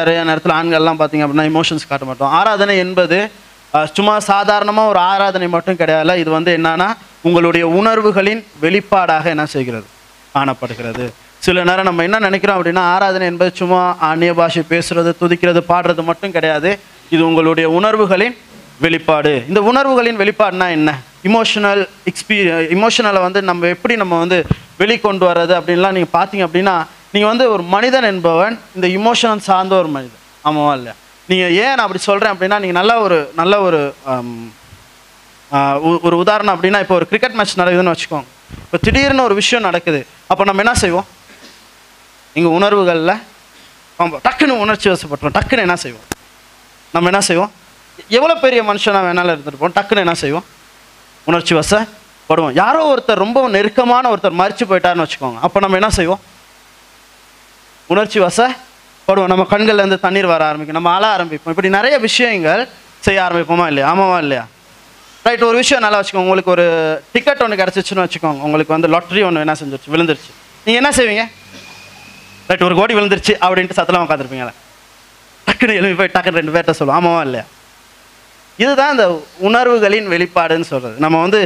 நிறைய நேரத்தில் ஆண்கள்லாம் பார்த்தீங்க அப்படின்னா இமோஷன்ஸ் காட்ட மாட்டோம். ஆராதனை என்பது சும்மா சாதாரணமாக ஒரு ஆராதனை மட்டும் கிடையாது இது வந்து என்னன்னா உங்களுடைய உணர்வுகளின் வெளிப்பாடாக என்ன செய்கிறது? காணப்படுகிறது. சில நேரம் நம்ம என்ன நினைக்கிறோம் அப்படின்னா ஆராதனை என்பது சும்மா அந்நிய பாஷை பேசுறது துதிக்கிறது பாடுறது மட்டும் கிடையாது. இது உங்களுடைய உணர்வுகளின் வெளிப்பாடு. இந்த உணர்வுகளின் வெளிப்பாடுனா என்ன? இமோஷனல் எக்ஸ்பீரிய இமோஷனலை வந்து நம்ம எப்படி நம்ம வந்து வெளிக்கொண்டு வர்றது அப்படின்லாம் நீங்கள் பார்த்தீங்க அப்படின்னா நீங்கள் வந்து ஒரு மனிதன் என்பவன் இந்த இமோஷனல் சார்ந்த ஒரு மனிதன். ஆமாவா இல்லை நீங்கள் ஏன் நான் அப்படி சொல்கிறேன் அப்படின்னா நீங்கள் நல்ல ஒரு நல்ல ஒரு ஒரு உதாரணம் அப்படின்னா இப்போ ஒரு கிரிக்கெட் மேட்ச் நடக்குதுன்னு வச்சுக்கோங்க. இப்போ திடீர்னு ஒரு விஷயம் நடக்குது. அப்போ நம்ம என்ன செய்வோம்? எங்கள் உணர்வுகளில் ஆமாம் டக்குன்னு உணர்ச்சி வசப்பட்டுரும். டக்குன்னு என்ன செய்வோம்? நம்ம என்ன செய்வோம்? எவ்வளோ பெரிய மனுஷனாக வேணாலும் இருந்துருப்போம் டக்குன்னு என்ன செய்வோம்? உணர்ச்சி வசப்படுவோம். யாரோ ஒருத்தர் ரொம்ப நெருக்கமான ஒருத்தர் மறிச்சு போயிட்டாருன்னு வச்சுக்கோங்க. அப்போ நம்ம என்ன செய்வோம்? உணர்ச்சி வசப்படுவோம் நம்ம கண்கள்ல இருந்து தண்ணீர் வர ஆரம்பிக்கும். நம்ம அழ ஆரம்பிப்போம். இப்படி நிறைய விஷயங்கள் செய்ய ஆரம்பிப்போமா இல்லையா? ஆமாவா இல்லையா? ரைட் ஒரு விஷயம் நல்லா வச்சுக்கோங்க. உங்களுக்கு ஒரு டிக்கெட் ஒன்று கிடச்சிச்சுன்னு வச்சுக்கோங்க. உங்களுக்கு வந்து லாட்ரி ஒன்று என்ன செஞ்சிருச்சு? விழுந்துருச்சு. நீங்கள் என்ன செய்வீங்க? ரைட் ஒரு கோடி விழுந்துருச்சு அப்படின்ட்டு சத்தலாம் உட்காந்துருப்பீங்களே டக்குன்னு எழுப்பி போய் டக்குன்னு ரெண்டு பேர்கிட்ட சொல்லுவோம். ஆமாவா இல்லையா? இதுதான் இந்த உணர்வுகளின் வெளிப்பாடுன்னு சொல்கிறது நம்ம வந்து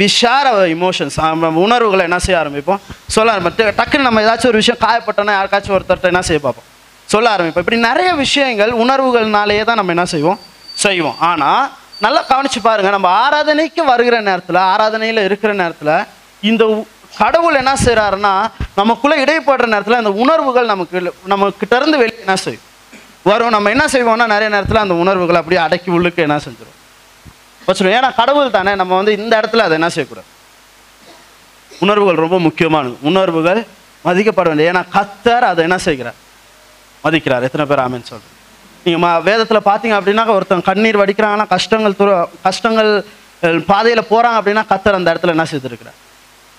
விஷார இமோஷன்ஸ் உணர்வுகளை என்ன செய்ய ஆரம்பிப்போம்? சொல்ல ஆரம்பிப்போம். டக்குன்னு நம்ம ஏதாச்சும் ஒரு விஷயம் காயப்பட்டோன்னா யாருக்காச்சும் ஒருத்தர்கிட்ட என்ன செய்ய பார்ப்போம்? சொல்ல ஆரம்பிப்போம். இப்படி நிறைய விஷயங்கள் உணர்வுகள்னாலேயே தான் நம்ம என்ன செய்வோம்? செய்வோம். ஆனால் நல்லா கவனிச்சு பாருங்க. நம்ம ஆராதனைக்கு வருகிற நேரத்தில் ஆராதனையில் இருக்கிற நேரத்தில் இந்த கடவுள் என்ன செய்கிறாருன்னா நமக்குள்ளே இடைப்படுற நேரத்தில் அந்த உணர்வுகள் நமக்கு நம்ம கிட்ட இருந்து வெளியே என்ன செய்யும்? வரும். நம்ம என்ன செய்வோம்னா நிறைய நேரத்தில் அந்த உணர்வுகளை அப்படியே அடக்கி உள்ளுக்கு என்ன செஞ்சிடும் வச்சிடும் ஏன்னா கடவுள் தானே நம்ம வந்து இந்த இடத்துல அதை என்ன செய்யக்கூடாது? உணர்வுகள் ரொம்ப முக்கியமானது உணர்வுகள் மதிக்கப்பட வேண்டியது ஏன்னா கத்தர் அதை என்ன செய்கிறார்? மதிக்கிறார். எத்தனை பேர் ஆமென்னு சொல்கிறேன் நீங்கள் மா வேதத்தில் பார்த்தீங்க அப்படின்னா ஒருத்தன் கண்ணீர் வடிக்கிறாங்கன்னா கஷ்டங்கள் துற கஷ்டங்கள் பாதையில் போகிறாங்க அப்படின்னா கத்தர் அந்த இடத்துல என்ன செய்திருக்கிறார்?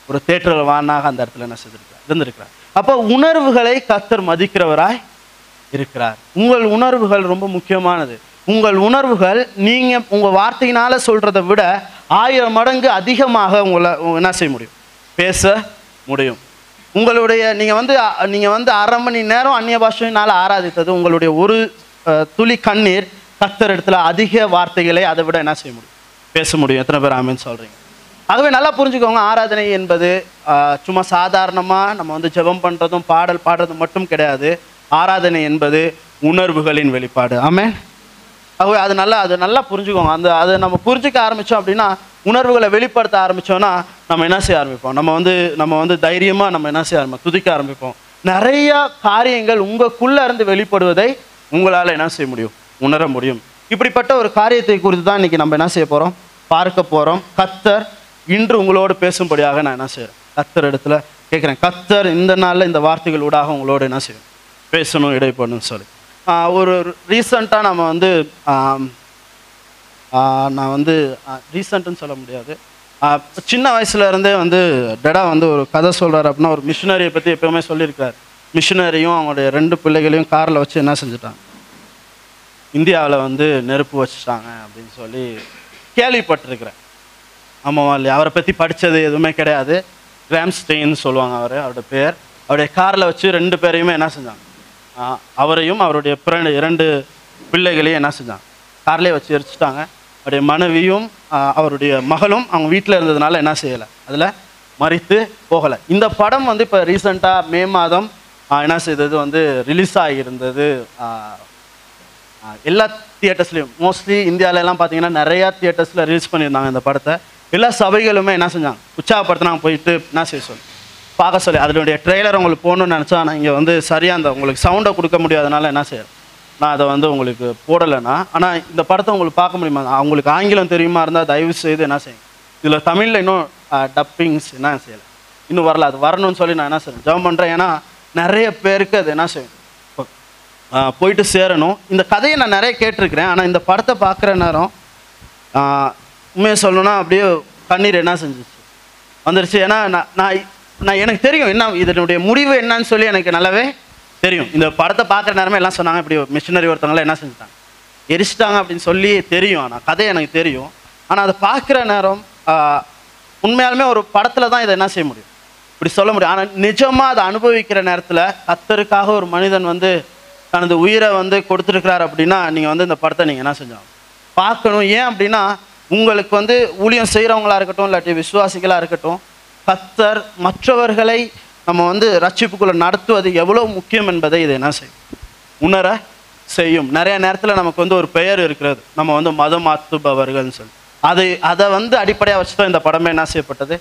ஒரு தேற்றல் வானாக அந்த இடத்துல என்ன செய்திருக்கிறார்? இருந்திருக்கிறார். அப்போ உணர்வுகளை கத்தர் மதிக்கிறவராய் இருக்கிறார். உங்கள் உணர்வுகள் ரொம்ப முக்கியமானது. உங்கள் உணர்வுகள் நீங்கள் உங்கள் வார்த்தையினால் சொல்கிறத விட ஆயிரம் மடங்கு அதிகமாக உங்களை என்ன செய்ய முடியும்? பேச முடியும். உங்களுடைய நீங்கள் வந்து நீங்கள் வந்து அரை மணி நேரம் அந்நிய பாஷையினால் ஆராதித்தது உங்களுடைய ஒரு துளி கண்ணீர் கத்தர் இடத்துல அதிக வார்த்தைகளை அதை விட என்ன செய்ய முடியும்? பேச முடியும். எத்தனை பேர் ஆமின்னு சொல்கிறீங்க ஆகவே நல்லா புரிஞ்சுக்கோங்க. ஆராதனை என்பது சும்மா சாதாரணமாக நம்ம வந்து ஜெபம் பண்ணுறதும் பாடல் பாடுறதும் மட்டும் கிடையாது. ஆராதனை என்பது உணர்வுகளின் வெளிப்பாடு. ஆமே ஆகவே அது நல்லா அது நல்லா புரிஞ்சுக்கோங்க. அந்த அதை நம்ம புரிஞ்சுக்க ஆரம்பித்தோம் அப்படின்னா உணர்வுகளை வெளிப்படுத்த ஆரம்பித்தோன்னா நம்ம என்ன செய்ய ஆரம்பிப்போம்? நம்ம வந்து நம்ம வந்து தைரியமாக நம்ம என்ன செய்ய ஆரம்பிப்போம்? துதிக்க ஆரம்பிப்போம். நிறைய காரியங்கள் உங்களுக்குள்ளே இருந்து வெளிப்படுவதை உங்களால் என்ன செய்ய முடியும்? உணர முடியும். இப்படிப்பட்ட ஒரு காரியத்தை குறித்து தான் இன்றைக்கி நம்ம என்ன செய்ய போகிறோம் பார்க்க போகிறோம் கத்தர் இன்று உங்களோடு பேசும்படியாக நான் என்ன செய்கிறேன் கத்தர் இடத்துல கேட்குறேன். கத்தர் இந்த நாளில் இந்த வார்த்தைகள் ஊடாக உங்களோடு என்ன செய்யும் பேசணும் இடைப்படணும்னு சொல்லி. ஒரு ரீசண்டாக நம்ம வந்து நான் வந்து ரீசெண்ட்டுன்னு சொல்ல முடியாது. சின்ன வயசுல இருந்தே வந்து டெடா வந்து ஒரு கதை சொல்கிறார் அப்படின்னா ஒரு மிஷினரியை பற்றி எப்பவுமே சொல்லியிருக்கார். மிஷினரியும் அவங்களுடைய ரெண்டு பிள்ளைகளையும் காரில் வச்சு என்ன செஞ்சுட்டாங்க? இந்தியாவில் வந்து நெருப்பு வச்சுட்டாங்க அப்படின்னு சொல்லி கேள்விப்பட்டிருக்கிறேன். ஆமாவா இல்லையா? அவரை பற்றி படித்தது எதுவுமே கிடையாது. கிராம்ஸ்டெயின்னு சொல்லுவாங்க அவர் அவரோட பேர். அவருடைய காரில் வச்சு ரெண்டு பேரையுமே என்ன செஞ்சாங்க? அவரையும் அவருடைய பிற இரண்டு பிள்ளைகளையும் என்ன செஞ்சாங்க? கார்லேயே வச்சு எரிச்சிட்டாங்க. அவருடைய மனைவியும் அவருடைய மகளும் அவங்க வீட்டில் இருந்ததுனால என்ன செய்யலை? அதில் மறித்து போகலை. இந்த படம் வந்து இப்போ ரீசெண்டாக மே மாதம் என்ன செய்தது? வந்து ரிலீஸ் ஆகியிருந்தது. எல்லா தியேட்டர்ஸ்லையும் மோஸ்ட்லி எல்லாம் பார்த்தீங்கன்னா நிறையா தியேட்டர்ஸில் ரிலீஸ் பண்ணியிருந்தாங்க இந்த படத்தை. எல்லா சபைகளுமே என்ன செஞ்சாங்க? உற்சாகப்படுத்தினாங்க போயிட்டு என்ன செய்ய சொல்லு. பார்க்க சொல்லி. அதனுடைய ட்ரெய்லர் உங்களுக்கு போகணும்னு நினச்சா நான் இங்கே வந்து சரியாக அந்த உங்களுக்கு சவுண்டை கொடுக்க முடியாதனால என்ன செய்யறேன் நான் அதை வந்து உங்களுக்கு போடலைன்னா ஆனால் இந்த படத்தை உங்களுக்கு பார்க்க முடியுமா? அவங்களுக்கு ஆங்கிலம் தெரியுமா இருந்தால் தயவு செய்து என்ன செய்யுங்க. இதில் தமிழில் இன்னும் டப்பிங்ஸ் என்ன செய்யலை. இன்னும் வரல. அது வரணும்னு சொல்லி நான் என்ன செய்யறேன் ஜெபம் பண்ணுறேன் ஏன்னா நிறைய பேருக்கு அது என்ன செய்யும்? போயிட்டு சேரணும். இந்த கதையை நான் நிறைய கேட்டிருக்கிறேன். ஆனால் இந்த படத்தை பார்க்குற நேரம் உண்மையை சொல்லணும்னா அப்படியே கண்ணீர் என்ன செஞ்சுச்சு? வந்துருச்சு. ஏன்னா நான் நான் நான் எனக்கு தெரியும் என்ன இதனுடைய முடிவு என்னன்னு சொல்லி எனக்கு நல்லாவே தெரியும். இந்த படத்தை பார்க்குற நேரமே எல்லாம் சொன்னாங்க இப்படி மிஷினரி ஒருத்தவங்களாம் என்ன செஞ்சுட்டாங்க. எரிச்சிட்டாங்க அப்படின்னு சொல்லி தெரியும் ஆனால் கதை எனக்கு தெரியும். ஆனால் அதை பார்க்குற நேரம் உண்மையாலுமே ஒரு படத்தில் தான் இதை என்ன செய்ய முடியும்? இப்படி சொல்ல முடியும். ஆனால் நிஜமாக அதை அனுபவிக்கிற நேரத்தில் கத்தருக்காக ஒரு மனிதன் வந்து தனது உயிரை வந்து கொடுத்துருக்கிறார் அப்படின்னா நீங்கள் வந்து இந்த படத்தை நீங்கள் என்ன செஞ்சாங்க பார்க்கணும். ஏன் அப்படின்னா உங்களுக்கு வந்து ஊழியம் செய்கிறவங்களா இருக்கட்டும் இல்லாட்டி விசுவாசிகளாக இருக்கட்டும் கத்தர் மற்றவர்களை நம்ம வந்து ரட்சிப்புக்குள்ள நடத்துவது எவ்வளோ முக்கியம் என்பதை இது என்ன செய்யும் உணர செய்யும். நிறைய நேரத்தில் நமக்கு வந்து ஒரு பெயர் இருக்கிறது. நம்ம வந்து மதம் மாற்றுபவர்கள்னு சொல்லி. அது அதை வந்து அடிப்படையாக வச்சு தான் இந்த படமே என்ன செய்யப்பட்டது?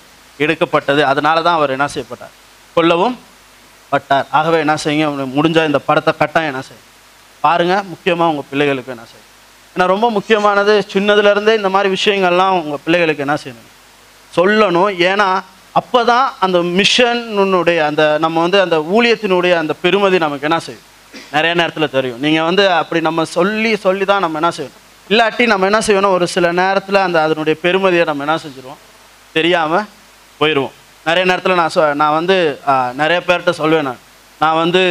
எடுக்கப்பட்டது. அதனால தான் அவர் என்ன செய்யப்பட்டார்? கொல்லவும் பட்டார். ஆகவே என்ன செய்யுங்க? முடிஞ்ச இந்த படத்தை கட்டாயம் என்ன செய்யும் பாருங்கள் முக்கியமாக உங்கள் பிள்ளைகளுக்கு என்ன செய்யும் ஏன்னா ரொம்ப முக்கியமானது சின்னதுலேருந்தே இந்த மாதிரி விஷயங்கள்லாம் உங்கள் பிள்ளைகளுக்கு என்ன செய்யணும்? சொல்லணும். ஏன்னா அப்போ தான் அந்த மிஷனுடைய அந்த நம்ம வந்து அந்த ஊழியத்தினுடைய அந்த பெருமதி நமக்கு என்ன செய்யும்? நிறைய நேரத்தில் தெரியும். நீங்கள் வந்து அப்படி நம்ம சொல்லி சொல்லி தான் நம்ம என்ன செய்யணும்? இல்லாட்டி நம்ம என்ன செய்யணும்? ஒரு சில நேரத்தில் அந்த அதனுடைய பெருமதியை நம்ம என்ன செஞ்சுருவோம்? தெரியாமல் போயிடுவோம் நிறைய நேரத்தில் நான் சொ நான் வந்து நிறைய பேர்கிட்ட சொல்லுவேன் நான். நான் வந்து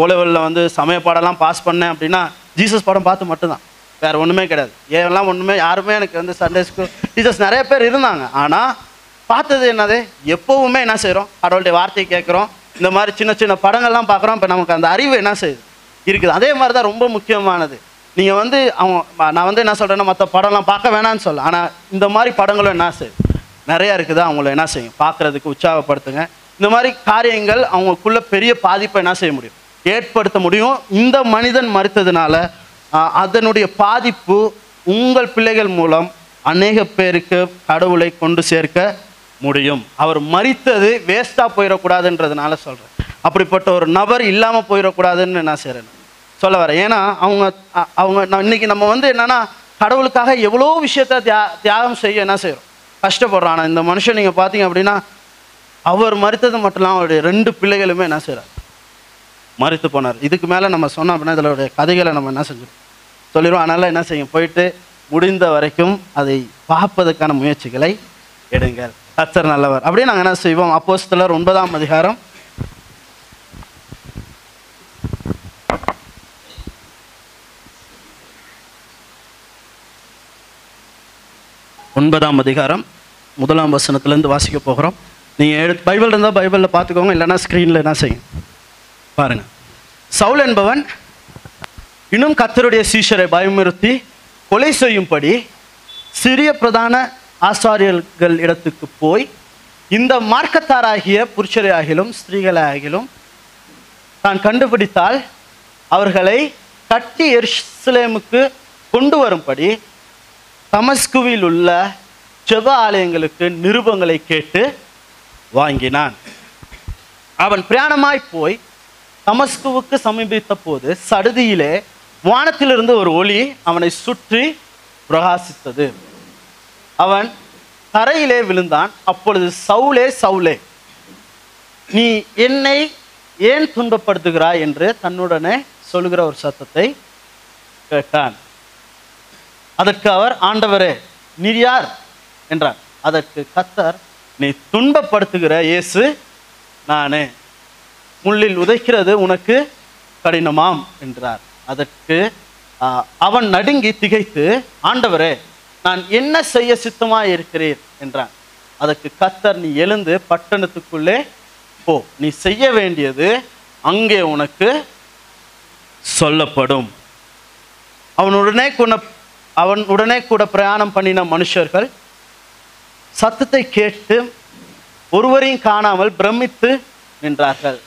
ஓலவெளில் வந்து சமய பாடம்லாம் பாஸ் பண்ணேன் அப்படின்னா ஜீசஸ் படம் பார்த்து மட்டும்தான். வேறு ஒன்றுமே கிடையாது. ஏன்லாம் ஒன்றுமே யாருமே எனக்கு வந்து சண்டே ஸ்கூல் டீச்சர்ஸ் நிறைய பேர் இருந்தாங்க. ஆனால் பார்த்தது என்னது? எப்போவுமே என்ன செய்கிறோம் கடவுளுடைய வார்த்தையை கேட்குறோம். இந்த மாதிரி சின்ன சின்ன படங்கள்லாம் பார்க்குறோம். இப்போ நமக்கு அந்த அறிவு என்ன செய்யுது? இருக்குது. அதே மாதிரி தான் ரொம்ப முக்கியமானது. நீங்கள் வந்து அவங்க நான் வந்து என்ன சொல்கிறேன்னா மற்ற படம்லாம் பார்க்க வேணாம்னு சொல்ல. ஆனால் இந்த மாதிரி படங்களும் என்ன செய்யுது? நிறையா இருக்குது. அவங்கள என்ன செய்யும்? பார்க்குறதுக்கு உற்சாகப்படுத்துங்க. இந்த மாதிரி காரியங்கள் அவங்களுக்குள்ள பெரிய பாதிப்பை என்ன செய்ய முடியும்? ஏற்படுத்த முடியும். இந்த மனிதன் மறுத்ததுனால அதனுடைய பாதிப்பு உங்கள் பிள்ளைகள் மூலம் அநேக பேருக்கு கடவுளை கொண்டு சேர்க்க முடியும். அவர் மறித்தது வேஸ்ட்டாக போயிடக்கூடாதுன்றதுனால சொல்கிறேன் அப்படிப்பட்ட ஒரு நபர் இல்லாமல் போயிடக்கூடாதுன்னு நான் செய்கிறேன் சொல்ல வரேன். ஏன்னா அவங்க அவங்க நான் இன்னைக்கு நம்ம வந்து என்னன்னா கடவுளுக்காக எவ்வளோ விஷயத்த தியா தியாகம் செய்ய என்ன செய்கிறோம் கஷ்டப்படுறோம். ஆனால் இந்த மனுஷன் நீங்கள் பார்த்தீங்க அப்படின்னா அவர் மறுத்தது மட்டும் இல்லாமல் அவருடைய ரெண்டு பிள்ளைகளுமே என்ன செய்கிறார் மறுத்து போனார். இதுக்கு மேலே நம்ம சொன்னோம் அப்படின்னா இதனுடைய கதைகளை நம்ம என்ன செஞ்சிடும் சொல்லிடுவோம். அதனால் என்ன செய்யும் போயிட்டு முடிந்த வரைக்கும் அதை பார்ப்பதற்கான முயற்சிகளை எடுங்கள். கத்தர் நல்லவர். அப்படியே நாங்கள் என்ன செய்வோம்? அப்போஸ்தலர் ஒன்பதாம் அதிகாரம். ஒன்பதாம் அதிகாரம். முதலாம் வசனத்துலேருந்து வாசிக்க போகிறோம். நீங்கள் எடுத்து பைபிள் இருந்தால் பைபிளில் பார்த்துக்கோங்க. இல்லைன்னா ஸ்க்ரீனில் என்ன செய்யும் பாருங்கள் சவுல் என்பவன் இன்னும் கத்தருடைய சீஷரை பயமுறுத்தி கொலை செய்யும்படி சிறிய பிரதான ஆசாரியர்கள் இடத்துக்கு போய் இந்த மார்க்கத்தாராகிய புருஷரையாகிலும் ஸ்திரீகளாகிலும் தான் கண்டுபிடித்தால் அவர்களை கட்டி எருசலேமுக்கு கொண்டு வரும்படி தமஸ்குவில் உள்ள செவ ஆலயங்களுக்கு நிருபங்களை கேட்டு வாங்கினான். அவன் பிரயாணமாய் போய் தமஸ்குவுக்கு சமீபித்த போது சடுதியிலே வானத்திலிருந்து ஒரு ஒளி அவனை சுற்றி பிரகாசித்தது. அவன் தரையிலே விழுந்தான். அப்பொழுது சவுலே சவுலே நீ என்னை ஏன் துன்பப்படுத்துகிறாய் என்று தன்னுடனே சொல்லுகிற ஒரு சத்தத்தை கேட்டான். அதற்கு அவர் ஆண்டவரே நீர் யார்? என்றார் அதற்கு கத்தர் நீ துன்பப்படுத்துகிற இயேசு நானே. முள்ளில் உதைக்கிறது உனக்கு கடினமாம் என்றார். அதற்கு அவன் நடுங்கி திகைத்து ஆண்டவரே நான் என்ன செய்ய சித்தமா இருக்கிறீர் என்றான். அதற்கு கத்தர் நீ எழுந்து பட்டணத்துக்குள்ளே போ. நீ செய்ய வேண்டியது அங்கே உனக்கு சொல்லப்படும். அவன் உடனே கூட அவன் உடனே கூட பிரயாணம் பண்ணின மனுஷர்கள் சத்தத்தை கேட்டு ஒருவரையும் காணாமல் பிரமித்து நின்றார்கள்.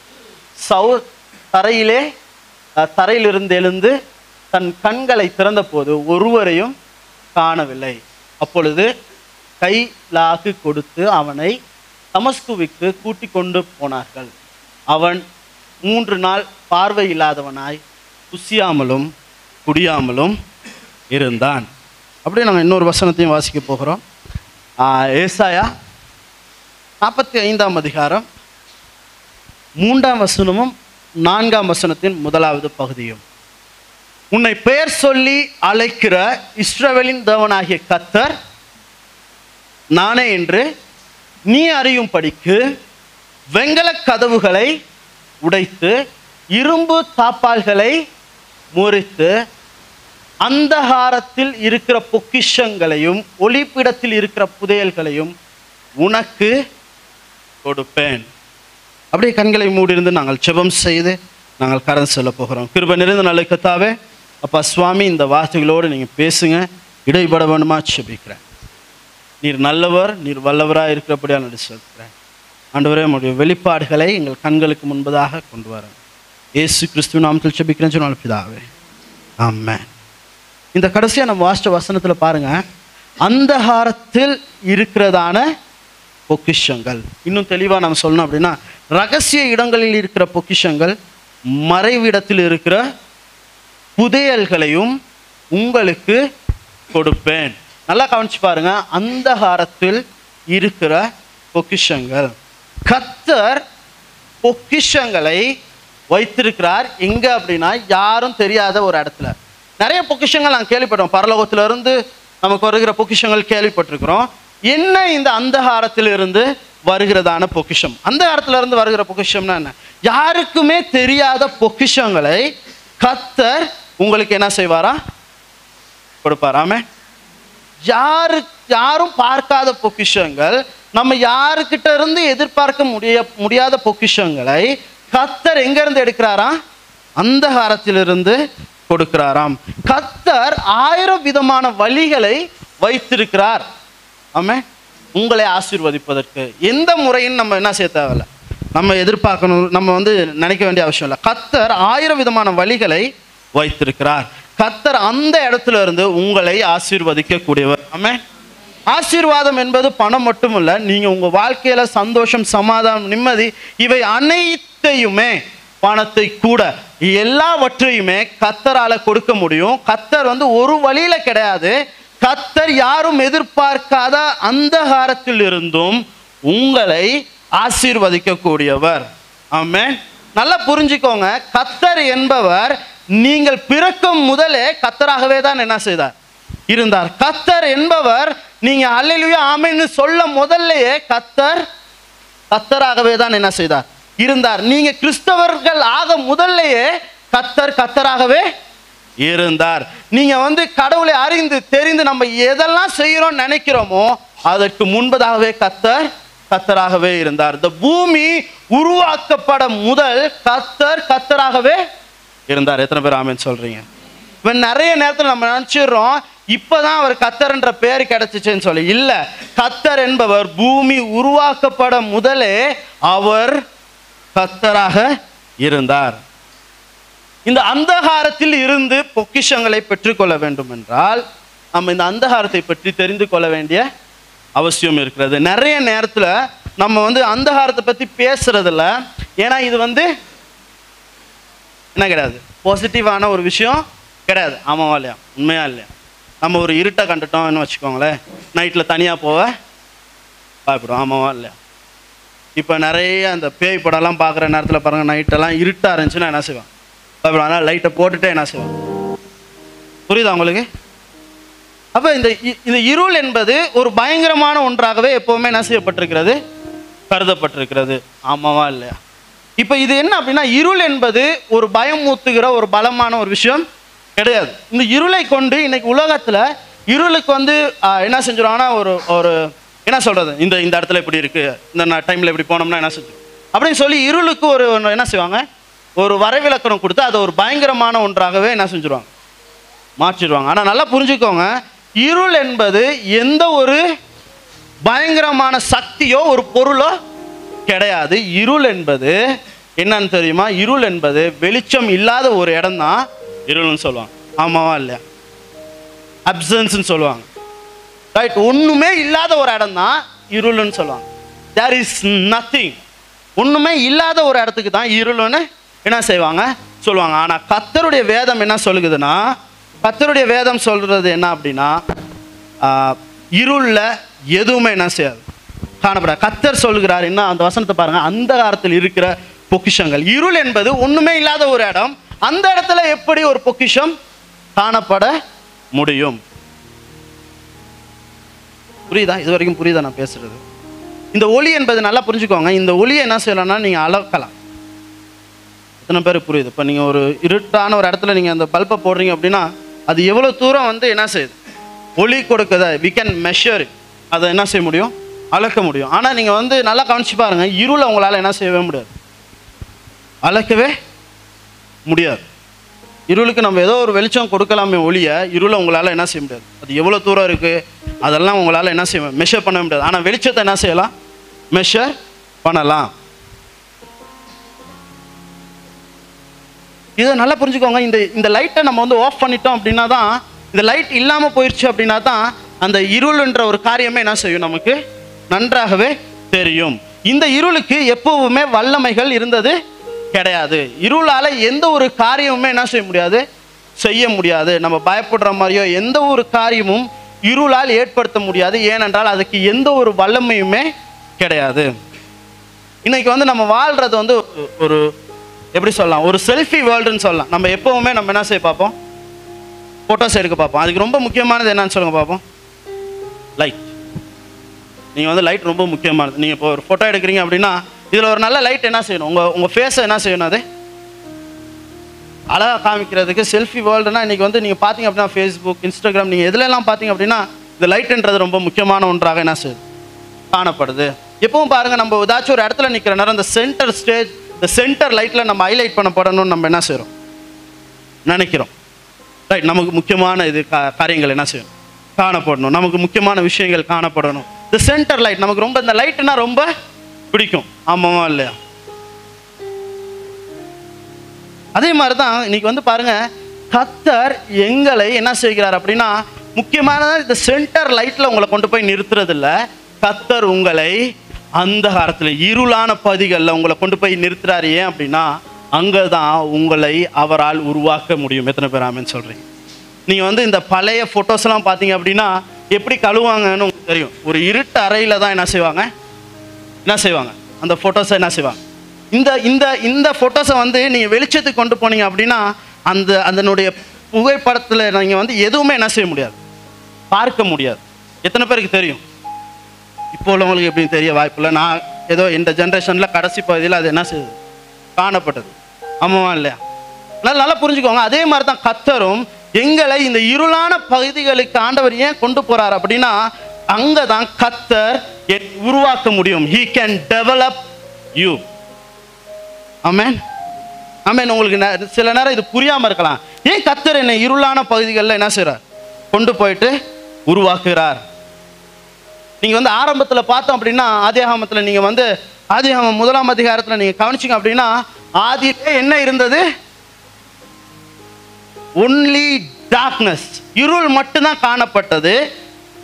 சவு தரையிலே தரையிலிருந்து எழுந்து தன் கண்களை திறந்தபோது ஒருவரையும் காணவில்லை. அப்பொழுது கை லாகு கொடுத்து அவனை தமஸ்குவிக்கு கூட்டிக் கொண்டு போனார்கள். அவன் மூன்று நாள் பார்வை இல்லாதவனாய் புசியாமலும் குடியாமலும் இருந்தான். அப்படியே நாங்கள் இன்னொரு வசனத்தையும் வாசிக்க போகிறோம். ஏசாயா நாற்பத்தி ஐந்தாம் அதிகாரம் மூன்றாம் வசனமும் நான்காம் வசனத்தின் முதலாவது பகுதியும். உன்னை பெயர் சொல்லி அழைக்கிற இஸ்ரவேலின் தேவனாகிய கத்தர் நானே என்று நீ அறியும் படிக்கு வெங்கலக் கதவுகளை உடைத்து இரும்பு தாப்பால்களை முறித்து அந்தகாரத்தில் இருக்கிற பொக்கிஷங்களையும் ஒளிப்பிடத்தில் இருக்கிற புதையல்களையும் உனக்கு கொடுப்பேன். அப்படியே கண்களை மூடியிருந்து நாங்கள் செபம் செய்து நாங்கள் கடந்து செல்ல போகிறோம். கிருப நிறைந்த நல்ல கத்தாவே அப்பா சுவாமி இந்த வார்த்தைகளோடு நீங்கள் பேசுங்க. இடைப்பட வேணுமா செபிக்கிறேன். நீர் நல்லவர் நீர் வல்லவராக இருக்கிறபடியாக நடி சொல்கிறேன் ஆண்டவரே உங்களுடைய வெளிப்பாடுகளை எங்கள் கண்களுக்கு முன்பதாக கொண்டு வரேன் இயேசு கிறிஸ்துவ நாமத்தில் செபிக்கிறேன் சொன்னால் பிதாவே. ஆமாம் இந்த கடைசியாக நம்ம வாசித்த வசனத்தில் பாருங்க. அந்தகாரத்தில் இருக்கிறதான பொக்கிஷங்கள். இன்னும் தெளிவாக நம்ம சொல்லணும் அப்படின்னா ரகசிய இடங்களில் இருக்கிற பொக்கிஷங்கள் மறைவிடத்தில் இருக்கிற புதையல்களையும் உங்களுக்கு கொடுப்பேன். நல்லா கவனிச்சு பாருங்க அந்தகாரத்தில் இருக்கிற பொக்கிஷங்கள். கத்தர் பொக்கிஷங்களை வைத்திருக்கிறார். எங்க அப்படின்னா யாரும் தெரியாத ஒரு இடத்துல. நிறைய பொக்கிஷங்கள் நாங்கள் கேள்விப்பட்டோம் பரலோகத்துல இருந்து நமக்கு வருகிற பொக்கிஷங்கள் கேள்விப்பட்டிருக்கிறோம். என்ன இந்த அந்தகாரத்தில் இருந்து வருகிறதான பொக்கிஷம்? அந்த அந்தகாரத்துல இருந்து வருகிற பொக்கிஷம்னா என்ன? யாருக்குமே தெரியாத பொக்கிஷங்களை கத்தர் உங்களுக்கு என்ன செய்வாரா? கொடுப்பாராமே யாரு யாரும் பார்க்காத பொக்கிஷங்கள் நம்ம யாருக்கிட்ட இருந்து எதிர்பார்க்க முடிய முடியாத பொக்கிஷங்களை கத்தர் எங்கேருந்து எடுக்கிறாரா? அந்த அந்தகாரத்திலிருந்து கொடுக்கிறாராம். கத்தர் ஆயிரம் விதமான வழிகளை வைத்திருக்கிறார். ஆமே உங்களை ஆசீர்வதிப்பதற்கு. எந்த முறையும் நம்ம என்ன செய்ய தேவையில்ல. நம்ம எதிர்பார்க்கணும் நம்ம வந்து நினைக்க வேண்டிய அவசியம் இல்லை. கத்தர் ஆயிரம் விதமான வழிகளை வைத்திருக்கிறார். கத்தர் அந்த இடத்துல இருந்து உங்களை ஆசீர்வதிக்க கூடியவர் ஆமே ஆசீர்வாதம் என்பது பணம் மட்டுமல்ல நீங்க உங்க வாழ்க்கையில சந்தோஷம் சமாதானம் நிம்மதி இவை அனைத்தையுமே பணத்தை கூட எல்லாவற்றையுமே கத்தரால கொடுக்க முடியும். கத்தர் வந்து ஒரு வழியில கிடையாது. கத்தர் யாரும் எதிர்பார்க்காத அந்தகாரத்தில் இருந்தும் உங்களை ஆசீர்வதிக்க கூடியவர் நல்லா புரிஞ்சுக்கோங்க. கத்தர் என்பவர் நீங்கள் பிறக்கும் முதலே கத்தராகவே தான் என்ன செய்தார்? இருந்தார். கத்தர் என்பவர் நீங்க அல்லேலூயா ஆமைன்னு சொல்ல முதல்லயே கத்தர் கத்தராகவே தான் என்ன செய்தார்? இருந்தார். நீங்க கிறிஸ்தவர்கள் ஆக முதல்லயே கத்தர் கத்தராகவே இருந்தார். நீங்க வந்து கடவுளை அறிந்து தெரிந்து நம்ம எதெல்லாம் செய்யறோம் நினைக்கிறோமோ அதற்கு முன்பதாகவே கத்தர் கத்தராகவே இருந்தார். இந்த பூமி உருவாக்கப்பட முதல் கத்தர் கத்தராகவே இருந்தார். எத்தனை பேர் ஆமேன்னு சொல்றீங்க. இப்போ நிறைய நேரத்தில் நம்ம நினச்சிடுறோம் இப்பதான் அவர் கத்தர்ன்ற பேர் கிடைச்சிச்சுன்னு சொல்லி. இல்லை கத்தர் என்பவர் பூமி உருவாக்கப்பட முதலே அவர் கத்தராக இருந்தார். இந்த அந்தகாரத்தில் இருந்து பொக்கிஷங்களை பெற்றுக்கொள்ள வேண்டும் என்றால் நம்ம இந்த அந்தகாரத்தை பற்றி தெரிந்து கொள்ள வேண்டிய அவசியம் இருக்கிறது. நிறைய நேரத்தில் நம்ம வந்து அந்தகாரத்தை பற்றி பேசுறதில்ல. ஏன்னா இது வந்து என்ன கிடையாது. பாசிட்டிவான ஒரு விஷயம் கிடையாது. ஆமாவா இல்லையா? உண்மையா இல்லையா? நம்ம ஒரு இருட்டை கண்டுட்டோம்னு வச்சுக்கோங்களேன். நைட்டில் தனியாக போக பயப்படும் ஆமாவா இல்லையா? இப்போ நிறைய அந்த பேய் படம்லாம் பார்க்குற நேரத்தில் பாருங்கள் நைட்டெல்லாம் இருட்டாக இருந்துச்சுன்னா என்ன செய்வேன் பயப்படும் ஆனால் லைட்டை போட்டுட்டே என்ன செய்வேன் புரியுதா உங்களுக்கு? அப்போ இந்த இ- இந்த இருள் என்பது ஒரு பயங்கரமான ஒன்றாகவே எப்போவுமே என்ன செய்யப்பட்டிருக்கிறது? கருதப்பட்டிருக்கிறது. ஆமாவா இல்லையா? இப்போ இது என்ன அப்படின்னா இருள் என்பது ஒரு பயம் ஊத்துகிற ஒரு பலமான ஒரு விஷயம் கிடையாது. இந்த இருளை கொண்டு இன்னைக்கு உலகத்தில் இருளுக்கு வந்து என்ன செஞ்சிருவாங்கன்னா ஒரு ஒரு என்ன சொல்றது? இந்த இந்த இடத்துல இப்படி இருக்கு இந்த டைம்ல இப்படி போனோம்னா என்ன செஞ்சு அப்படின்னு சொல்லி இருளுக்கு ஒரு என்ன செய்வாங்க? ஒரு வரைவிலக்கணம் கொடுத்து அதை ஒரு பயங்கரமான ஒன்றாகவே என்ன செஞ்சிருவாங்க? மாற்றிடுவாங்க. ஆனால் நல்லா புரிஞ்சுக்கோங்க இருள் என்பது எந்த ஒரு பயங்கரமான சக்தியோ ஒரு பொருளோ கிடையாது. இருள் என்பது என்னன்னு தெரியுமா? இருள் என்பது வெளிச்சம் இல்லாத ஒரு இடம் தான் இருள்னு சொல்லுவாங்க. ஆமாவா இல்லையா? அப்சன்ஸ்னு சொல்லுவாங்க. ரைட் ஒண்ணுமே இல்லாத ஒரு இடம் தான் இருள்னு சொல்லுவாங்க. தேர் இஸ் நத்திங் ஒண்ணுமே இல்லாத ஒரு இடத்துக்கு தான் இருள்னு என்ன செய்வாங்க? சொல்லுவாங்க. ஆனா கத்தருடைய வேதம் என்ன சொல்லுதுன்னா கத்தருடைய வேதம் சொல்றது என்ன அப்படின்னா இருளில் இருள்ல எதுவுமே என்ன செய்யாது. காணப்பட. கத்தர் சொல்கிறார் என்ன அந்த வசனத்தை பாருங்க. அந்த காலத்தில் இருக்கிற பொக்கிஷங்கள். இருள் என்பது ஒண்ணுமே இல்லாத ஒரு இடம். அந்த இடத்துல எப்படி ஒரு பொக்கிஷம் காணப்பட முடியும்? புரியுதா? இது வரைக்கும் புரியுதா நான் பேசுறது? இந்த ஒளி என்பது நல்லா புரிஞ்சுக்கோங்க. இந்த ஒளியை என்ன செய்யலாம்னா நீங்கள் அளக்கலாம். எத்தனை பேர் புரியுது? இப்போ நீங்கள் ஒரு இருட்டான ஒரு இடத்துல நீங்கள் அந்த பல்பை போடுறீங்க அப்படின்னா அது எவ்வளோ தூரம் வந்து என்ன செய்யுது? ஒளி கொடுக்குதா. வி கேன் மெஷர் அதை என்ன செய்ய முடியும்? அளக்க முடியும். ஆனால் நீங்கள் வந்து நல்லா கவனிச்சு பாருங்க இருளை உங்களால் என்ன செய்யவே முடியாது. அளக்கவே முடியாது. இருளுக்கு நம்ம ஏதோ ஒரு வெளிச்சம் கொடுக்கலாமே ஒழிய இருளை உங்களால் என்ன செய்ய முடியாது. அது எவ்வளோ தூரம் இருக்குது அதெல்லாம் உங்களால் என்ன செய்ய மெஷர் பண்ண முடியாது. ஆனால் வெளிச்சத்தை என்ன செய்யலாம்? மெஷர் பண்ணலாம். இதை நல்லா புரிஞ்சுக்கோங்க. இந்த இந்த லைட்டை நம்ம வந்து ஆஃப் பண்ணிட்டோம் அப்படின்னா தான் இந்த லைட் இல்லாமல் போயிடுச்சு அப்படின்னா தான் அந்த இருள்ன்ற ஒரு காரியமே என்ன செய்யும் நமக்கு? நன்றாகவே தெரியும். இந்த இருளுக்கு எப்பவுமே வல்லமைகள் இருந்தது கிடையாது. இருளால் எந்த ஒரு காரியமுமே என்ன செய்ய முடியாது? செய்ய முடியாது. நம்ம பயப்படுற மாதிரியோ எந்த ஒரு காரியமும் இருளால் ஏற்படுத்த முடியாது. ஏனென்றால் அதுக்கு எந்த ஒரு வல்லமையுமே கிடையாது. இன்னைக்கு வந்து நம்ம வாழ்றது வந்து ஒரு- எப்படி சொல்லலாம்? ஒரு செல்ஃபி வேர்ல்டுன்னு சொல்லலாம். நம்ம எப்பவுமே நம்ம என்ன செய்ய பார்ப்போம்? ஃபோட்டோஸ் எடுக்க பார்ப்போம். அதுக்கு ரொம்ப முக்கியமானது என்னன்னு சொல்லுங்க பார்ப்போம். லைக் நீங்கள் வந்து லைட் ரொம்ப முக்கியமானது. நீங்கள் இப்போ ஒரு ஃபோட்டோ எடுக்கிறீங்க அப்படின்னா இதில் ஒரு நல்ல லைட் என்ன செய்யணும்? உங்கள் உங்கள் ஃபேஸை என்ன செய்யணும் அது? அழகாக காமிக்கிறதுக்கு செல்ஃபி வேர்ல்டுனா இன்றைக்கி வந்து நீங்கள் பார்த்தீங்க அப்படின்னா ஃபேஸ்புக் இன்ஸ்டாகிராம் நீங்கள் எதுலெல்லாம் பார்த்தீங்க அப்படின்னா இந்த லைட்டுன்றது ரொம்ப முக்கியமான ஒன்றாக என்ன செய்யுது? காணப்படுது. எப்பவும் பாருங்கள் நம்ம ஏதாச்சும் ஒரு இடத்துல நிற்கிற நேரம் இந்த சென்டர் ஸ்டேஜ் இந்த சென்டர் லைட்டில் நம்ம ஹைலைட் பண்ணப்படணும்னு நம்ம என்ன செய்கிறோம் நினைக்கிறோம். ரைட் நமக்கு முக்கியமான இது காரியங்கள் என்ன செய்யணும் காணப்படணும். நமக்கு முக்கியமான விஷயங்கள் காணப்படணும். இந்த சென்டர் லைட் நமக்கு ரொம்ப இந்த லைட்னா ரொம்ப பிடிக்கும். ஆமாமா இல்லையா? அதே மாதிரி தான் இன்னைக்கு வந்து பாருங்க கத்தர் எங்களை என்ன செய்கிறார் அப்படின்னா முக்கியமான இந்த சென்டர் லைட்ல உங்களை கொண்டு போய் நிறுத்துறது இல்லை கத்தர் உங்களை அந்த காலத்தில் இருளான பதிகளில் உங்களை கொண்டு போய் நிறுத்துறாரு. ஏன் அப்படின்னா அங்கே தான் உங்களை அவரால் உருவாக்க முடியும். எத்தனை பேர் ஆமென்னு சொல்றீங்க? நீங்கள் வந்து இந்த பழைய ஃபோட்டோஸ்லாம் பார்த்தீங்க அப்படின்னா எப்படி கழுவாங்கன்னு உங்களுக்கு தெரியும். ஒரு இருட்டு அறையில் தான் என்ன செய்வாங்க? என்ன செய்வாங்க? அந்த ஃபோட்டோஸை என்ன செய்வாங்க? இந்த இந்த இந்த ஃபோட்டோஸை வந்து நீங்கள் வெளிச்சத்துக்கு கொண்டு போனீங்க அப்படின்னா அந்த அதனுடைய புகைப்படத்தில் நீங்கள் வந்து எதுவுமே என்ன செய்ய முடியாது. பார்க்க முடியாது. எத்தனை பேருக்கு தெரியும்? இப்போ உள்ளவங்களுக்கு எப்படி தெரிய வாய்ப்பில்லை நான் ஏதோ இந்த ஜென்ரேஷனில் கடைசி பகுதியில் அது என்ன செய்யுது காணப்பட்டது. ஆமாவா இல்லையா? நல்லா நல்லா புரிஞ்சுக்கோங்க. அதே மாதிரி தான் கத்தரும் எங்களை இந்த இருளான பகுதிகளுக்கு ஆண்டவர் ஏன் கொண்டு போறார் அப்படின்னா அங்கே தான் கத்தர் எ- உருவாக்க முடியும். ஹீ கேன் டெவலப் யூ ஆமேன் ஆமேன் உங்களுக்கு சில நேரம் இது புரியாம இருக்கலாம். ஏன் கத்தர் என்னை இருளான பகுதிகளில் என்ன செய்கிறார் கொண்டு போயிட்டு உருவாக்குகிறார். நீங்க வந்து ஆரம்பத்துல பார்த்தோம் அப்படின்னா ஆதியாகமத்துல நீங்க வந்து ஆதியாகமம் முதலாம் அதிகாரத்துல நீங்க கவனிச்சிங்க அப்படின்னா ஆதியிலே என்ன இருந்தது? ஒன்லி டார்க்னஸ் இருள் மட்டும்தான் காணப்பட்டது.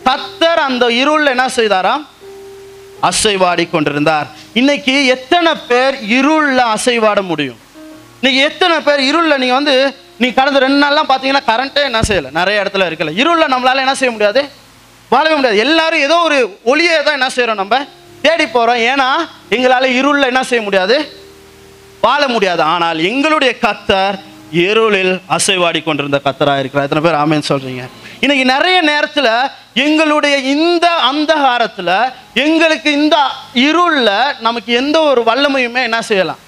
கத்தர் அந்த இருள் என்ன செய்தாராம்? அசைவாடி கொண்டிருந்தார். இன்னைக்கு எத்தனை பேர் இருள்ல அசைவாட முடியும்? இன்னைக்கு எத்தனை பேர் இருள்ல நீங்க வந்து நீ கடந்த ரெண்டு நாள்லாம் பார்த்தீங்கன்னா கரண்ட்டே என்ன செய்யலை? நிறைய இடத்துல இருக்கல. இருள்ல நம்மளால என்ன செய்ய முடியாது? வாழவே முடியாது. எல்லாரும் ஏதோ ஒரு ஒளியை தான் என்ன செய்கிறோம் நம்ம? தேடி போறோம். ஏன்னா எங்களால இருள்ல என்ன செய்ய முடியாது? வாழ முடியாது. ஆனால் எங்களுடைய கத்தர் இருளில் அசைவாடி கொண்டிருந்த கத்தரா இருக்கிறார். எத்தனை பேர் ஆமேன்னு சொல்றீங்க? இன்னைக்கு நிறைய நேரத்தில் எங்களுடைய இந்த அந்தகாரத்தில் எங்களுக்கு இந்த இருளில் நமக்கு எந்த ஒரு வல்லமையுமே என்ன செய்யலாம்?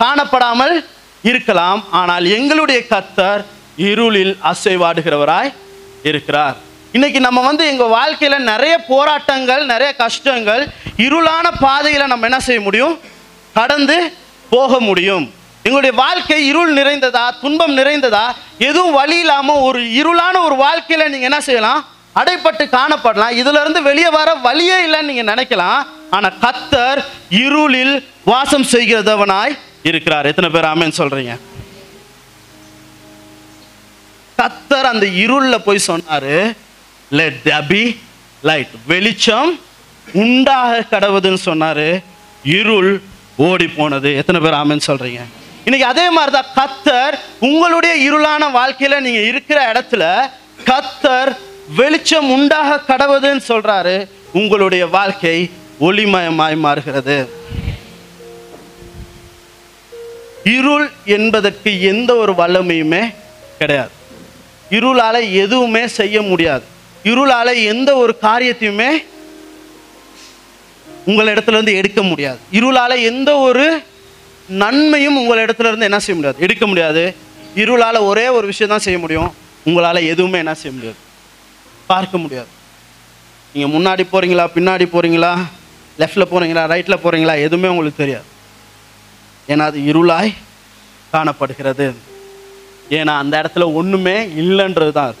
காணப்படாமல் இருக்கலாம். ஆனால் எங்களுடைய கத்தர் இருளில் அசைவாடுகிறவராய் இருக்கிறார். இன்னைக்கு நம்ம வந்து எங்கள் வாழ்க்கையில் நிறைய போராட்டங்கள் நிறைய கஷ்டங்கள் இருளான பாதையில் நம்ம என்ன செய்ய முடியும்? கடந்து போக முடியும். எங்களுடைய வாழ்க்கை இருள் நிறைந்ததா துன்பம் நிறைந்ததா எதுவும் வழி இல்லாமல் ஒரு இருளான ஒரு வாழ்க்கையில் நீங்கள் என்ன செய்யலாம்? அடைப்பட்டு காணப்படலாம். இதிலிருந்து வெளியே வர வழியே இல்லைன்னு நீங்கள் நினைக்கலாம். ஆனால் கத்தர் இருளில் வாசம் செய்கிறதவனாய் இருக்கிறார். எத்தனை பேர் ஆமேன்னு சொல்கிறீங்க கத்தர் அந்த இருளில் போய் சொன்னார் லெட் தபி லைட் வெளிச்சம் உண்டாக கடவுதுன்னு சொன்னார் இருள் ஓடி போனது எத்தனை பேர் ஆமேன்னு சொல்கிறீங்க இன்னைக்கு அதே மாதிரி தான் கத்தர் உங்களுடைய இருளான வாழ்க்கையில நீங்க இருக்கிற இடத்துல கத்தர் வெளிச்சம் உண்டாக கடவுதுன்னு சொல்றாரு. உங்களுடைய வாழ்க்கை ஒளிமயமாய் மாறுகிறது. இருள் என்பதற்கு எந்த ஒரு வல்லமையுமே கிடையாது. இருளால எதுவுமே செய்ய முடியாது. இருளால எந்த ஒரு காரியத்தையுமே உங்கள் இடத்துல இருந்து எடுக்க முடியாது. இருளால எந்த ஒரு நன்மையும் உங்கள் இடத்துல இருந்து என்ன செய்ய முடியாது? எடுக்க முடியாது. இருளால் ஒரே ஒரு விஷயம் தான் செய்ய முடியும். உங்களால் எதுவுமே என்ன செய்ய முடியாது. பார்க்க முடியாது. நீங்கள் முன்னாடி போகிறீங்களா பின்னாடி போகிறீங்களா லெஃப்டில் போகிறீங்களா ரைட்டில் போகிறீங்களா எதுவுமே உங்களுக்கு தெரியாது. ஏன்னா அது இருளாய் காணப்படுகிறது. ஏன்னா அந்த இடத்துல ஒன்றுமே இல்லைன்றது தான்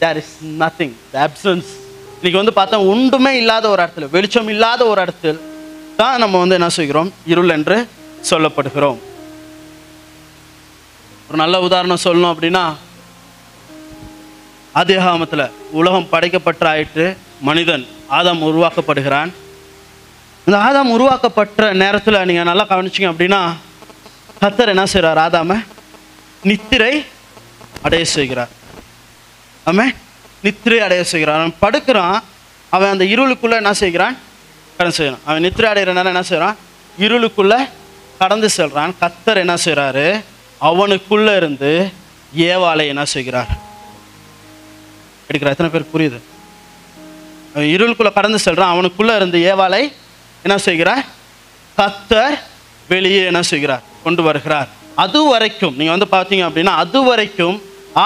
தேர் இஸ் நத்திங் அப்சன்ஸ் இன்னைக்கு வந்து பார்த்தா ஒன்றுமே இல்லாத ஒரு இடத்துல வெளிச்சம் இல்லாத ஒரு இடத்துல தான் நம்ம வந்து என்ன செய்கிறோம்? இருள் என்று சொல்லப்படுகிறோம். ஒரு நல்ல உதாரணம் சொல்லணும் அப்படின்னா அதிகாமத்தில் உலகம் படைக்கப்பட்ட ஆயிற்று மனிதன் ஆதாம் உருவாக்கப்படுகிறான். இந்த ஆதாம் உருவாக்கப்பட்ட நேரத்தில் நீங்கள் நல்லா கவனிச்சிங்க அப்படின்னா கத்தர் என்ன செய்கிறார் ஆதாம நித்திரை அடைய செய்கிறார். ஆமே நித்திரை அடைய செய்கிறான் அவன் படுக்கிறான் அவன் அந்த இருளுக்குள்ளே என்ன செய்கிறான்? கடன் செய்யறான் அவன் நித்திரை அடைகிற நேரம் என்ன செய்கிறான் இருளுக்குள்ளே கடந்து செல்றான். கத்தர் என்ன செய்கிறாரு அவனுக்குள்ளே இருந்து ஏவாலை என்ன செய்கிறார்? எடுக்கிற எத்தனை பேர் புரியுது? இருளுக்குள்ளே கடந்து செல்றான். அவனுக்குள்ளே இருந்து ஏவாலை என்ன செய்கிறார்? கத்தர் வெளியே என்ன செய்கிறார்? கொண்டு வருகிறார். அது வரைக்கும் நீங்கள் வந்து பார்த்தீங்க அப்படின்னா அது வரைக்கும்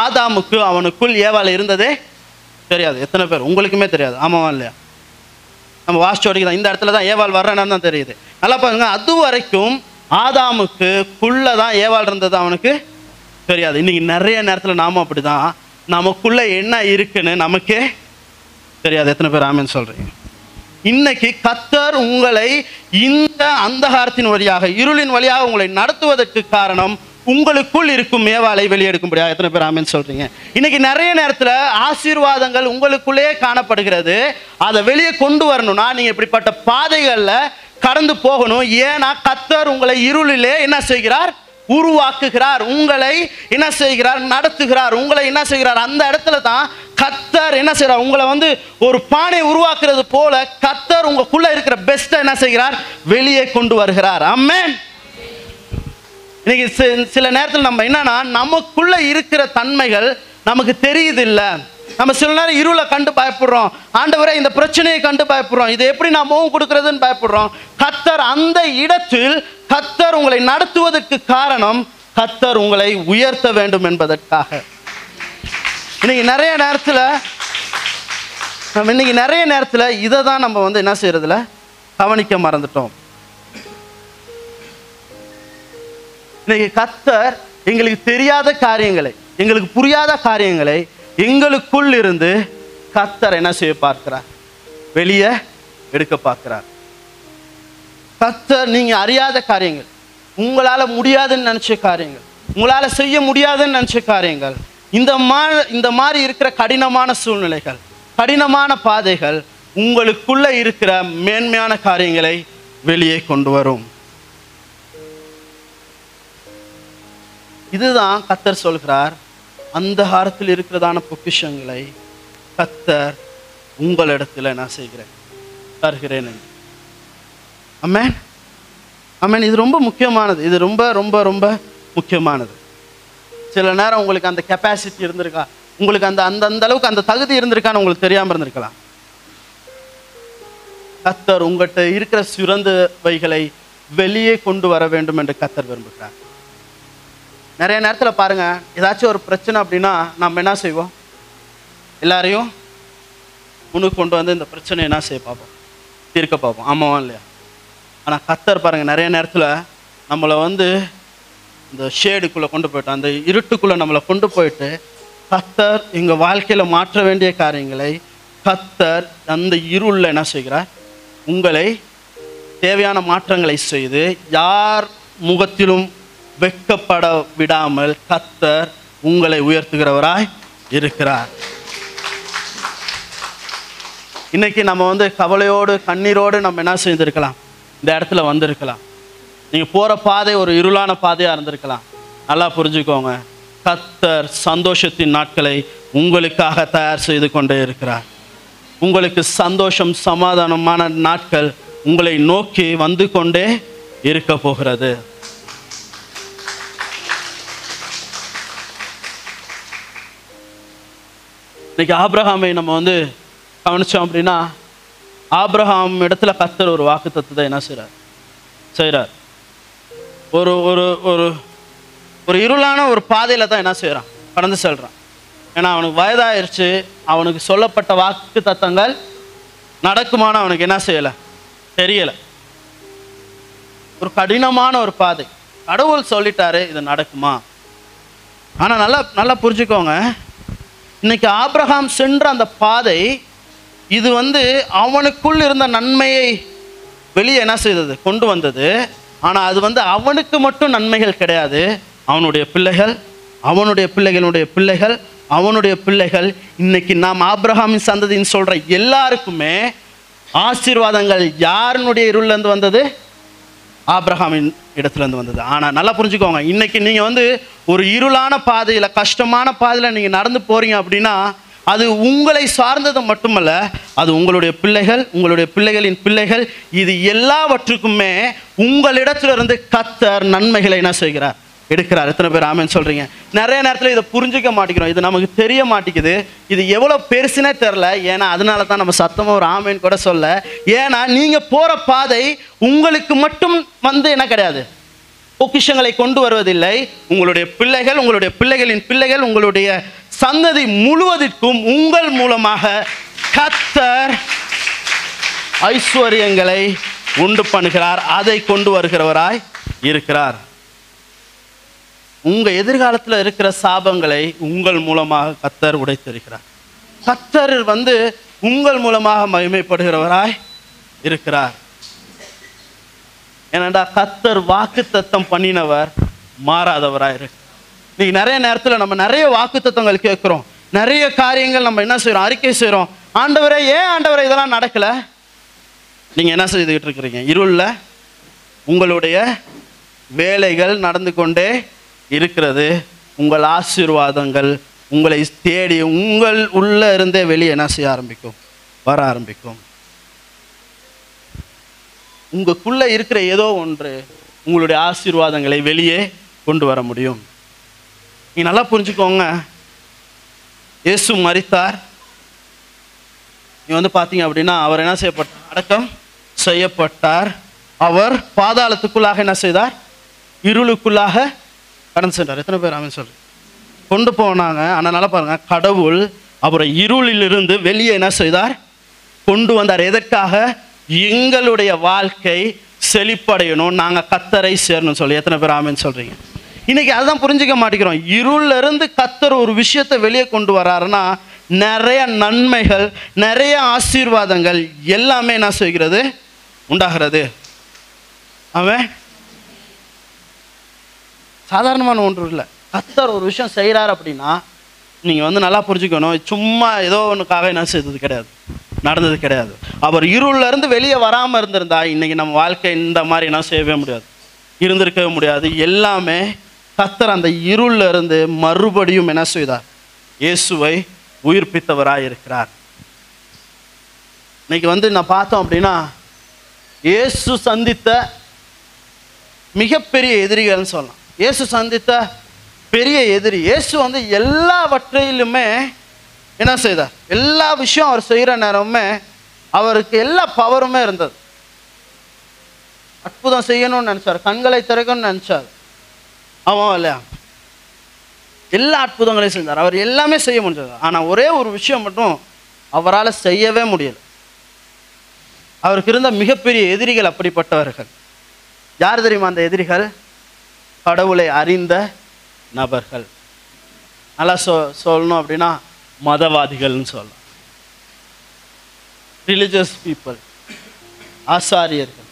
ஆதாமுக்கு அவனுக்குள் ஏவாலை இருந்ததே தெரியாது. எத்தனை பேர்? உங்களுக்குமே தெரியாது. ஆமாவா இல்லையா? நம்ம வாசிச்சு தான் இந்த இடத்துல தான் ஏவாள் வர்றேன்னு தான் தெரியுது. நல்லா பாருங்க. அது வரைக்கும் ஆதாமுக்கு குள்ள தான் ஏவாள் இருந்தது அவனுக்கு தெரியாது. இன்னைக்கு நிறைய நேரத்தில் நாம அப்படிதான். நமக்குள்ள என்ன இருக்குன்னு நமக்கே தெரியாது. எத்தனை பேர் ஆமென்னு சொல்றீங்க? இன்னைக்கு கத்தர் உங்களை இந்த அந்தகாரத்தின் வழியாக இருளின் வழியாக உங்களை நடத்துவதற்கு காரணம் உங்களுக்குள் இருக்கும் மேவாலை வெளியெடுக்கும்படியா எத்தனை பேர் ஆமென்னு சொல்றீங்க? இன்னைக்கு நிறைய நேரத்துல ஆசீர்வாதங்கள் உங்களுக்குள்ளேயே காணப்படுகிறது. அதை வெளியே கொண்டு வரணும்னா நீங்க இப்படிப்பட்ட பாதைகள்ல கடந்து போகணும். ஏன்னா கத்தர் உங்களை இருளிலே என்ன செய்கிறார்? உருவாக்குகிறார். உங்களை என்ன செய்கிறார்? நடத்துகிறார். உங்களை என்ன செய்கிறார்? அந்த இடத்துல தான் கத்தர் என்ன செய்கிறார்? உங்களை வந்து ஒரு பானை உருவாக்குறது போல கத்தர் உங்களுக்குள்ள இருக்கிற பெஸ்ட்டை என்ன செய்கிறார்? வெளியே கொண்டு வருகிறார். அம்மேன் இன்னைக்கு சில நேரத்தில் நம்ம என்னன்னா நமக்குள்ள இருக்கிற தன்மைகள் நமக்கு தெரியுது இல்லை நம்ம சில நேரம் இருளை கண்டு பயப்படுறோம். ஆண்டவரை இந்த பிரச்சனையை கண்டு பயப்படுறோம். இதை எப்படி நான் முகம் கொடுக்கறதுன்னு பயப்படுறோம். கத்தர் அந்த இடத்தில் கத்தர் உங்களை நடத்துவதற்கு காரணம் கத்தர் உங்களை உயர்த்த வேண்டும் என்பதற்காக. இன்னைக்கு நிறைய நேரத்தில் நம்ம இன்னைக்கு நிறைய நேரத்தில் இதை தான் நம்ம வந்து என்ன செய்யறதுல கவனிக்க மறந்துட்டோம். இன்னைக்கு கத்தர் எங்களுக்கு தெரியாத காரியங்களை எங்களுக்கு புரியாத காரியங்களை எங்களுக்குள் இருந்து கத்தர் என்ன செய்ய பார்க்கிறார்? வெளியே எடுக்க பார்க்கிறார். கத்தர் நீங்க அறியாத காரியங்கள் உங்களால முடியாதுன்னு நினைச்ச காரியங்கள் உங்களால செய்ய முடியாதுன்னு நினைச்ச காரியங்கள் இந்த மா இந்த மாதிரி இருக்கிற கடினமான சூழ்நிலைகள் கடினமான பாதைகள் உங்களுக்குள்ள இருக்கிற மேன்மையான காரியங்களை வெளியே கொண்டு வரும். இதுதான் கத்தர் சொல்கிறார். அந்த காலத்தில் இருக்கிறதான பொக்கிஷங்களை கத்தர் உங்களிடத்தில் நான் செய்கிறேன். தருகிறேன் என்று. அம்மேன் அம்மேன் இது ரொம்ப முக்கியமானது. இது ரொம்ப ரொம்ப ரொம்ப முக்கியமானது. சில நேரம் உங்களுக்கு அந்த கெப்பாசிட்டி இருந்திருக்கா உங்களுக்கு அந்த அந்த அந்த அளவுக்கு அந்த தகுதி இருந்திருக்கான்னு உங்களுக்கு தெரியாம இருந்திருக்கலாம். கத்தர் உங்கள்கிட்ட இருக்கிற சிறந்தவைகளை வெளியே கொண்டு வர வேண்டும் என்று கத்தர் விரும்புகிறார். நிறைய நேரத்தில் பாருங்கள் ஏதாச்சும் ஒரு பிரச்சனை அப்படின்னா நம்ம என்ன செய்வோம்? எல்லாரையும் முன்னுக்கு கொண்டு வந்து இந்த பிரச்சனையை என்ன செய்ய பார்ப்போம்? தீர்க்க பார்ப்போம். ஆமாவா இல்லையா? ஆனால் கத்தர் பாருங்கள் நிறைய நேரத்தில் நம்மளை வந்து இந்த ஷேடுக்குள்ளே கொண்டு போயிட்டு அந்த இருட்டுக்குள்ளே நம்மளை கொண்டு போயிட்டு கத்தர் எங்கள் வாழ்க்கையில் மாற்ற வேண்டிய காரியங்களை கத்தர் அந்த இருளில் என்ன செய்கிறார்? உங்களை தேவையான மாற்றங்களை செய்து யார் முகத்திலும் வெட்கப்பட விடாமல் கத்தர் உங்களை உயர்த்துகிறவராய் இருக்கிறார். இன்னைக்கு நம்ம வந்து கவலையோடு கண்ணீரோடு நம்ம என்ன செய்திருக்கலாம்? இந்த இடத்துல வந்திருக்கலாம். நீங்கள் போகிற பாதை ஒரு இருளான பாதையாக இருந்திருக்கலாம். நல்லா புரிஞ்சுக்கோங்க. கத்தர் சந்தோஷத்தின் நாட்களை உங்களுக்காக தயார் செய்து கொண்டே இருக்கிறார். உங்களுக்கு சந்தோஷம் சமாதானமான நாட்கள் உங்களை நோக்கி வந்து கொண்டே இருக்க போகிறது. இன்னைக்கு ஆப்ரஹாமை நம்ம வந்து கவனிச்சோம் அப்படின்னா ஆப்ரஹாம் இடத்துல கத்தர் ஒரு வாக்கு தத்துவத்தை என்ன செய்கிறார் செய்கிறார் ஒரு ஒரு ஒரு ஒரு இருளான ஒரு பாதையில் தான் என்ன செய்கிறான் கடந்து செல்கிறான் ஏன்னா அவனுக்கு வயதாயிருச்சு அவனுக்கு சொல்லப்பட்ட வாக்கு தத்தங்கள் நடக்குமான்னு அவனுக்கு என்ன செய்யலை? தெரியலை. ஒரு கடினமான ஒரு பாதை. கடவுள் சொல்லிட்டாரு இது நடக்குமா? ஆனால் நல்லா நல்லா புரிஞ்சுக்கோங்க. இன்னைக்கு ஆப்ரஹாம் சென்ற அந்த பாதை இது வந்து அவனுக்குள் இருந்த நன்மையை வெளியே என்ன செய்தது? கொண்டு வந்தது. ஆனால் அது வந்து அவனுக்கு மட்டும் நன்மைகள் கிடையாது. அவனுடைய பிள்ளைகள் அவனுடைய பிள்ளைகளுடைய பிள்ளைகள் அவனுடைய பிள்ளைகள். இன்னைக்கு நாம் ஆப்ரஹாமின் சந்ததின்னு சொல்கிற எல்லாருக்குமே ஆசீர்வாதங்கள் யாருனுடைய இருளிலேருந்து வந்தது? ஆப்ரஹாமின் இடத்துலேருந்து வந்தது. ஆனால் நல்லா புரிஞ்சுக்கோங்க. இன்றைக்கி நீங்கள் வந்து ஒரு இருளான பாதையில் கஷ்டமான பாதையில் நீங்கள் நடந்து போகிறீங்க அப்படின்னா அது உங்களை சார்ந்தது மட்டுமல்ல அது உங்களுடைய பிள்ளைகள் உங்களுடைய பிள்ளைகளின் பிள்ளைகள் இது எல்லாவற்றுக்குமே உங்களிடத்திலிருந்து கத்தர் நன்மைகளை என்ன செய்கிறார்? எடுக்கிறார். எத்தனை பேர் ஆமேன்னு சொல்றீங்க? நிறைய நேரத்தில் இதை புரிஞ்சுக்க மாட்டேங்கிறோம். இது நமக்கு தெரிய மாட்டேங்குது. இது எவ்வளோ பெருசுனே தெரில ஏன்னா அதனால தான் நம்ம சத்தமாக ஒரு ஆமேன் கூட சொல்ல. ஏன்னா நீங்கள் போகிற பாதை உங்களுக்கு மட்டும் வந்து என்ன கிடையாது. பொக்கிஷங்களை கொண்டு வருவதில்லை. உங்களுடைய பிள்ளைகள் உங்களுடைய பிள்ளைகளின் பிள்ளைகள் உங்களுடைய சந்ததி முழுவதற்கும் உங்கள் மூலமாக கத்தர் ஐஸ்வர்யங்களை உண்டு பண்ணுகிறார். அதை கொண்டு வருகிறவராய் இருக்கிறார். உங்கள் எதிர்காலத்தில் இருக்கிற சாபங்களை உங்கள் மூலமாக கத்தர் உடைத்திருக்கிறார் கத்தர் வந்து உங்கள் மூலமாக மகிமைப்படுகிறவராய் இருக்கிறார். ஏனண்டா கத்தர் வாக்கு தத்தம் பண்ணினவர் மாறாதவராய் இருக்கு இன்னைக்கு நிறைய நேரத்தில் நம்ம நிறைய வாக்கு தத்தங்கள் கேட்குறோம். நிறைய காரியங்கள் நம்ம என்ன செய்கிறோம் அறிக்கை செய்கிறோம் ஆண்டவரே ஏன் ஆண்டவரை இதெல்லாம் நடக்கல? நீங்க என்ன செய்துக்கிட்டு இருக்கிறீங்க? இருளில் உங்களுடைய வேலைகள் நடந்து கொண்டே இருக்கிறது. உங்கள் ஆசீர்வாதங்கள் உங்களை தேடி உங்கள் உள்ள இருந்தே வெளியே என்ன செய்ய ஆரம்பிக்கும்? வர ஆரம்பிக்கும். உங்களுக்குள்ள இருக்கிற ஏதோ ஒன்று உங்களுடைய ஆசீர்வாதங்களை வெளியே கொண்டு வர முடியும். நீ நல்லா புரிஞ்சுக்கோங்க. இயேசு மறித்தார் நீ வந்து பார்த்தீங்க அப்படின்னா அவர் என்ன செய்யப்பட்டார் அடக்கம் செய்யப்பட்டார். அவர் பாதாளத்துக்குள்ளாக என்ன செய்தார்? இருளுக்குள்ளாக கடந்து சென்றார். எத்தனை பேர் அவன் சொல்லு. கொண்டு போனாங்க. ஆனால் நல்லா பாருங்க. கடவுள் அவரை இருளிலிருந்து வெளியே என்ன செய்தார்? கொண்டு வந்தார். எதற்காக? எங்களுடைய வாழ்க்கை செழிப்படையணும். நாங்கள் கத்தரை சேரணும் சொல்லி. எத்தனை பேர் ஆமின்னு சொல்றீங்க? இன்னைக்கு அதுதான் புரிஞ்சுக்க மாட்டேங்கிறோம். இருள்ல இருந்து கத்தர் ஒரு விஷயத்தை வெளியே கொண்டு வராருன்னா நிறைய நன்மைகள் நிறைய ஆசீர்வாதங்கள் எல்லாமே என்ன செய்கிறது? உண்டாகிறது. அவன் சாதாரணமான ஒன்று இல்லை. கத்தர் ஒரு விஷயம் செய்கிறார் அப்படின்னா நீங்கள் வந்து நல்லா புரிஞ்சுக்கணும். சும்மா ஏதோ ஒன்றுக்காக என்ன செய்தது கிடையாது. நடந்தது கிடையாது. அவர் இருளிலேருந்து வெளியே வராமல் இருந்திருந்தா இன்றைக்கி நம்ம வாழ்க்கை இந்த மாதிரி என்ன செய்யவே முடியாது. இருந்திருக்கவே முடியாது. எல்லாமே கத்தர் அந்த இருள்ல இருந்து மறுபடியும் என்ன செய்தார்? இயேசுவை உயிர்ப்பித்தவராக இருக்கிறார் இன்னைக்கு வந்து நான் பார்த்தோம் அப்படின்னா இயேசு சந்தித்த மிகப்பெரிய எதிரிகள்னு சொல்லலாம். இயேசு சந்தித்த பெரிய எதிரி. இயேசு வந்து எல்லாவற்றையிலுமே என்ன செய்தார்? எல்லா விஷயம் அவர் செய்கிற நேரமுமே அவருக்கு எல்லா பவருமே இருந்தது. அற்புதம் செய்யணும்னு நினச்சார். கண்களை திறக்கணும்னு நினச்சார். ஆமாம் இல்லையா? எல்லா அற்புதங்களையும் செஞ்சார் அவர் எல்லாமே செய்ய முடிஞ்சது. ஆனால் ஒரே ஒரு விஷயம் மட்டும் அவரால் செய்யவே முடியல. அவருக்கு இருந்த மிகப்பெரிய எதிரிகள் அப்படிப்பட்டவர்கள். யார் தெரியுமா அந்த எதிரிகள்? கடவுளை அறிந்த நபர்கள். நல்லா சொ சொல்லணும் அப்படின்னா மதவாதிகள்னு சொல்லலாம். ரிலிஜியஸ் பீப்புள் ஆசாரியர்கள்.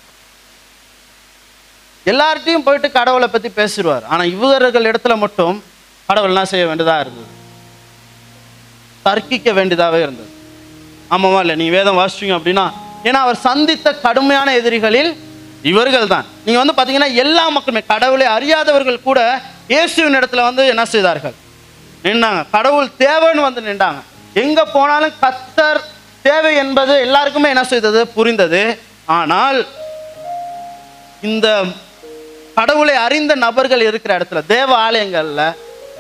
எல்லார்ட்டையும் போயிட்டு கடவுளை பற்றி பேசிடுவார். ஆனால் இவர்கள் இடத்துல மட்டும் கடவுள் செய்ய வேண்டியதாக இருந்தது? தர்க்கிக்க வேண்டியதாகவே இருந்தது. ஆமாவா இல்லை நீங்கள் வேதம் வாசிச்சீங்க அப்படின்னா ஏன்னா அவர் சந்தித்த கடுமையான எதிரிகளில் இவர்கள் தான் நீங்கள் வந்து பார்த்தீங்கன்னா எல்லா மக்களுமே கடவுளை அறியாதவர்கள் கூட இயேசுவின் இடத்துல வந்து என்ன செய்தார்கள்? நின்றாங்க கடவுள் தேவைன்னு வந்து நின்றாங்க. எங்கே போனாலும் கத்தர் தேவை என்பது எல்லாருக்குமே என்ன செய்தது? புரிந்தது. ஆனால் இந்த கடவுளை அறிந்த நபர்கள் இருக்கிற இடத்துல தேவ ஆலயங்கள்ல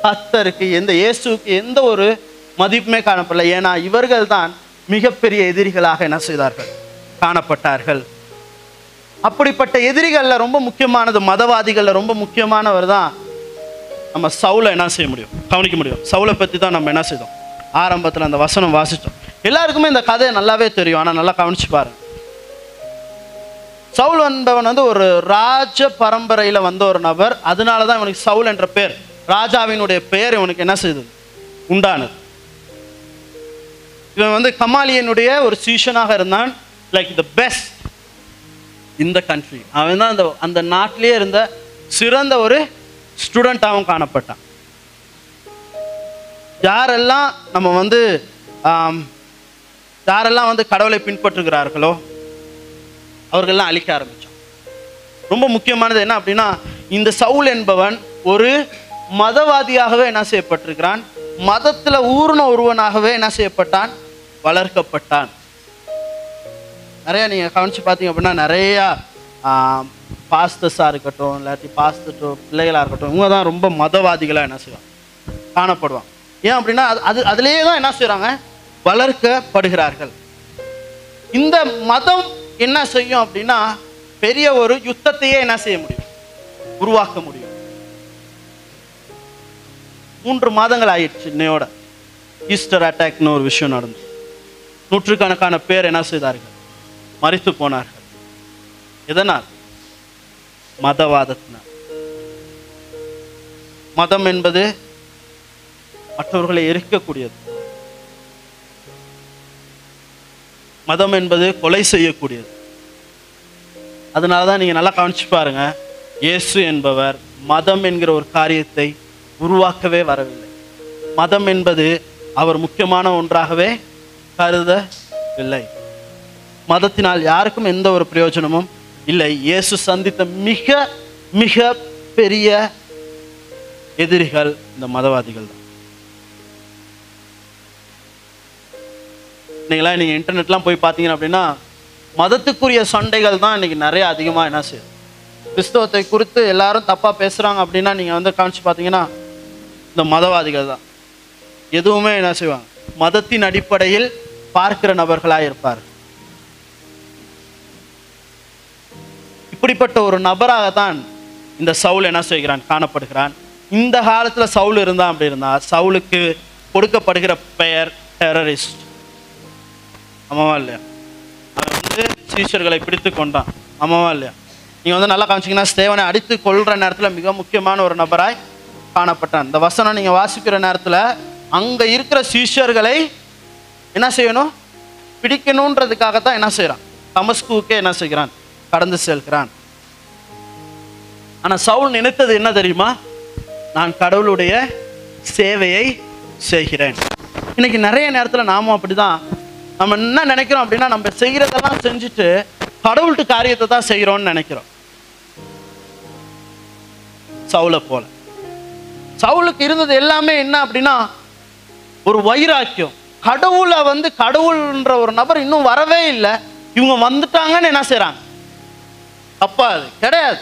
கத்தருக்கு எந்த இயேசுக்கு எந்த ஒரு மதிப்புமே காணப்படல. ஏன்னா இவர்கள் தான் மிகப்பெரிய எதிரிகளாக என்ன செய்தார்கள்? காணப்பட்டார்கள். அப்படிப்பட்ட எதிரிகளில் ரொம்ப முக்கியமானது மதவாதிகளில் ரொம்ப முக்கியமானவர் தான் நம்ம சவுலை என்ன செய்ய முடியும்? கவனிக்க முடியும். சவுலை பற்றி தான் நம்ம என்ன செய்தோம்? ஆரம்பத்தில் அந்த வசனம் வாசித்தோம். எல்லாருக்குமே இந்த கதையை நல்லாவே தெரியும். ஆனால் நல்லா கவனிச்சு பாருங்க. சவுல் என்பவன் வந்து ஒரு ராஜ பரம்பரையில் வந்த ஒரு நபர். அதனால தான் இவனுக்கு சவுல் என்ற பேர். ராஜாவினுடைய பெயர் இவனுக்கு என்ன செய்தது? உண்டானது. இவன் வந்து கமாலியனுடைய ஒரு சீஷனாக இருந்தான். லைக் த பெஸ்ட் இந்த கண்ட்ரி அவன் தான் அந்த அந்த நாட்டிலே இருந்த சிறந்த ஒரு ஸ்டூடெண்ட்டாகவும் காணப்பட்டான். யாரெல்லாம் நம்ம வந்து யாரெல்லாம் வந்து கடவுளை பின்பற்றுகிறார்களோ அவர்கள்லாம் அழிக்க ஆரம்பித்தோம் ரொம்ப முக்கியமானது என்ன அப்படின்னா இந்த சவுல் என்பவன் ஒரு மதவாதியாகவே என்ன செய்யப்பட்டிருக்கிறான்? மதத்தில் ஊர்ன ஒருவனாகவே என்ன செய்யப்பட்டான்? வளர்க்கப்பட்டான். நிறைய நீங்க கவனிச்சு பார்த்தீங்க அப்படின்னா நிறையா பாஸ்தஸாக இருக்கட்டும் இல்லாட்டி பாஸ்டர் பிள்ளைகளாக இருக்கட்டும் இவங்க தான் ரொம்ப மதவாதிகளாக என்ன செய்வாங்க? காணப்படுவாங்க. ஏன் அப்படின்னா அது அது அதுலேயே தான் என்ன செய்கிறாங்க வளர்க்கப்படுகிறார்கள். இந்த மதம் என்ன செய்யும் அப்படின்னா பெரிய ஒரு யுத்தத்தையே என்ன செய்ய முடியும்? உருவாக்க முடியும். மூன்று மாதங்கள் ஆயிடுச்சு இன்னையோட. ஈஸ்டர் அட்டாக்னு ஒரு விஷயம் நடந்தது நூற்றுக்கணக்கான பேர் என்ன செய்தார்கள்? மறித்து போனார்கள் எதனால்? மதவாதத்தினால். மதம் என்பது மற்றவர்களை எரிக்கக்கூடியது. மதம் என்பது கொலை செய்யக்கூடியது. அதனால தான் நீங்கள் நல்லா கவனிச்சு பாருங்க. இயேசு என்பவர் மதம் என்கிற ஒரு காரியத்தை உருவாக்கவே வரவில்லை. மதம் என்பது அவர் முக்கியமான ஒன்றாகவே கருதவில்லை. மதத்தினால் யாருக்கும் எந்த ஒரு பிரயோஜனமும் இல்லை. இயேசு சந்தித்த மிக மிக பெரிய எதிரிகள் இந்த மதவாதிகள் தான். இன்னைக்கெல்லாம் நீங்கள் இன்டர்நெட்லாம் போய் பார்த்தீங்க அப்படின்னா மதத்துக்குரிய சண்டைகள் தான் இன்னைக்கு நிறைய அதிகமாக என்ன செய்யுது? கிறிஸ்தவத்தை குறித்து எல்லாரும் தப்பாக பேசுகிறாங்க அப்படின்னா நீங்கள் வந்து காமிச்சு பார்த்தீங்கன்னா இந்த மதவாதிகள் தான். எதுவுமே என்ன செய்வாங்க? மதத்தின் அடிப்படையில் பார்க்கிற நபர்களாக இருப்பார் இப்படிப்பட்ட ஒரு நபராகத்தான் இந்த சவுல் என்ன செய்கிறான் காணப்படுகிறான். இந்த காலத்தில் சவுல் இருந்தான் அப்படி இருந்தா சவுலுக்கு கொடுக்கப்படுகிற பெயர் டெரரிஸ்ட் ஆமாவா இல்லையா? அவன் வந்து சீஷர்களை பிடித்து கொண்டான். ஆமாவா இல்லையா? நீங்கள் வந்து நல்லா காமிச்சீங்கன்னா ஸ்தேவனை அடித்து கொள்கிற நேரத்தில் மிக முக்கியமான ஒரு நபராய் காணப்பட்டான். இந்த வசனம் நீங்கள் வாசிக்கிற நேரத்தில் அங்கே இருக்கிற சீஷர்களை என்ன செய்யணும்? பிடிக்கணுன்றதுக்காகத்தான் என்ன செய்கிறான் தமஸ்குவுக்கே என்ன செய்கிறான்? கடந்து செல்கிறான். ஆனா சவுல் நினைத்தது என்ன தெரியுமா? நான் கடவுளுடைய சேவையை செய்கிறேன். இன்னைக்கு நிறைய நேரத்துல நாமும் அப்படிதான். நம்ம என்ன நினைக்கிறோம் அப்படின்னா நம்ம செய்யறதெல்லாம் செஞ்சுட்டு கடவுள்கிட்ட காரியத்தை தான் செய்கிறோம்னு நினைக்கிறோம். சவுலை போல. சவுலுக்கு இருந்தது எல்லாமே என்ன அப்படின்னா ஒரு வைராக்கியம். கடவுளை வந்து கடவுள்ன்ற ஒரு நபர் இன்னும் வரவே இல்லை. இவங்க வந்துட்டாங்கன்னு என்ன செய்றாங்க? தப்பா அது கிடையாது.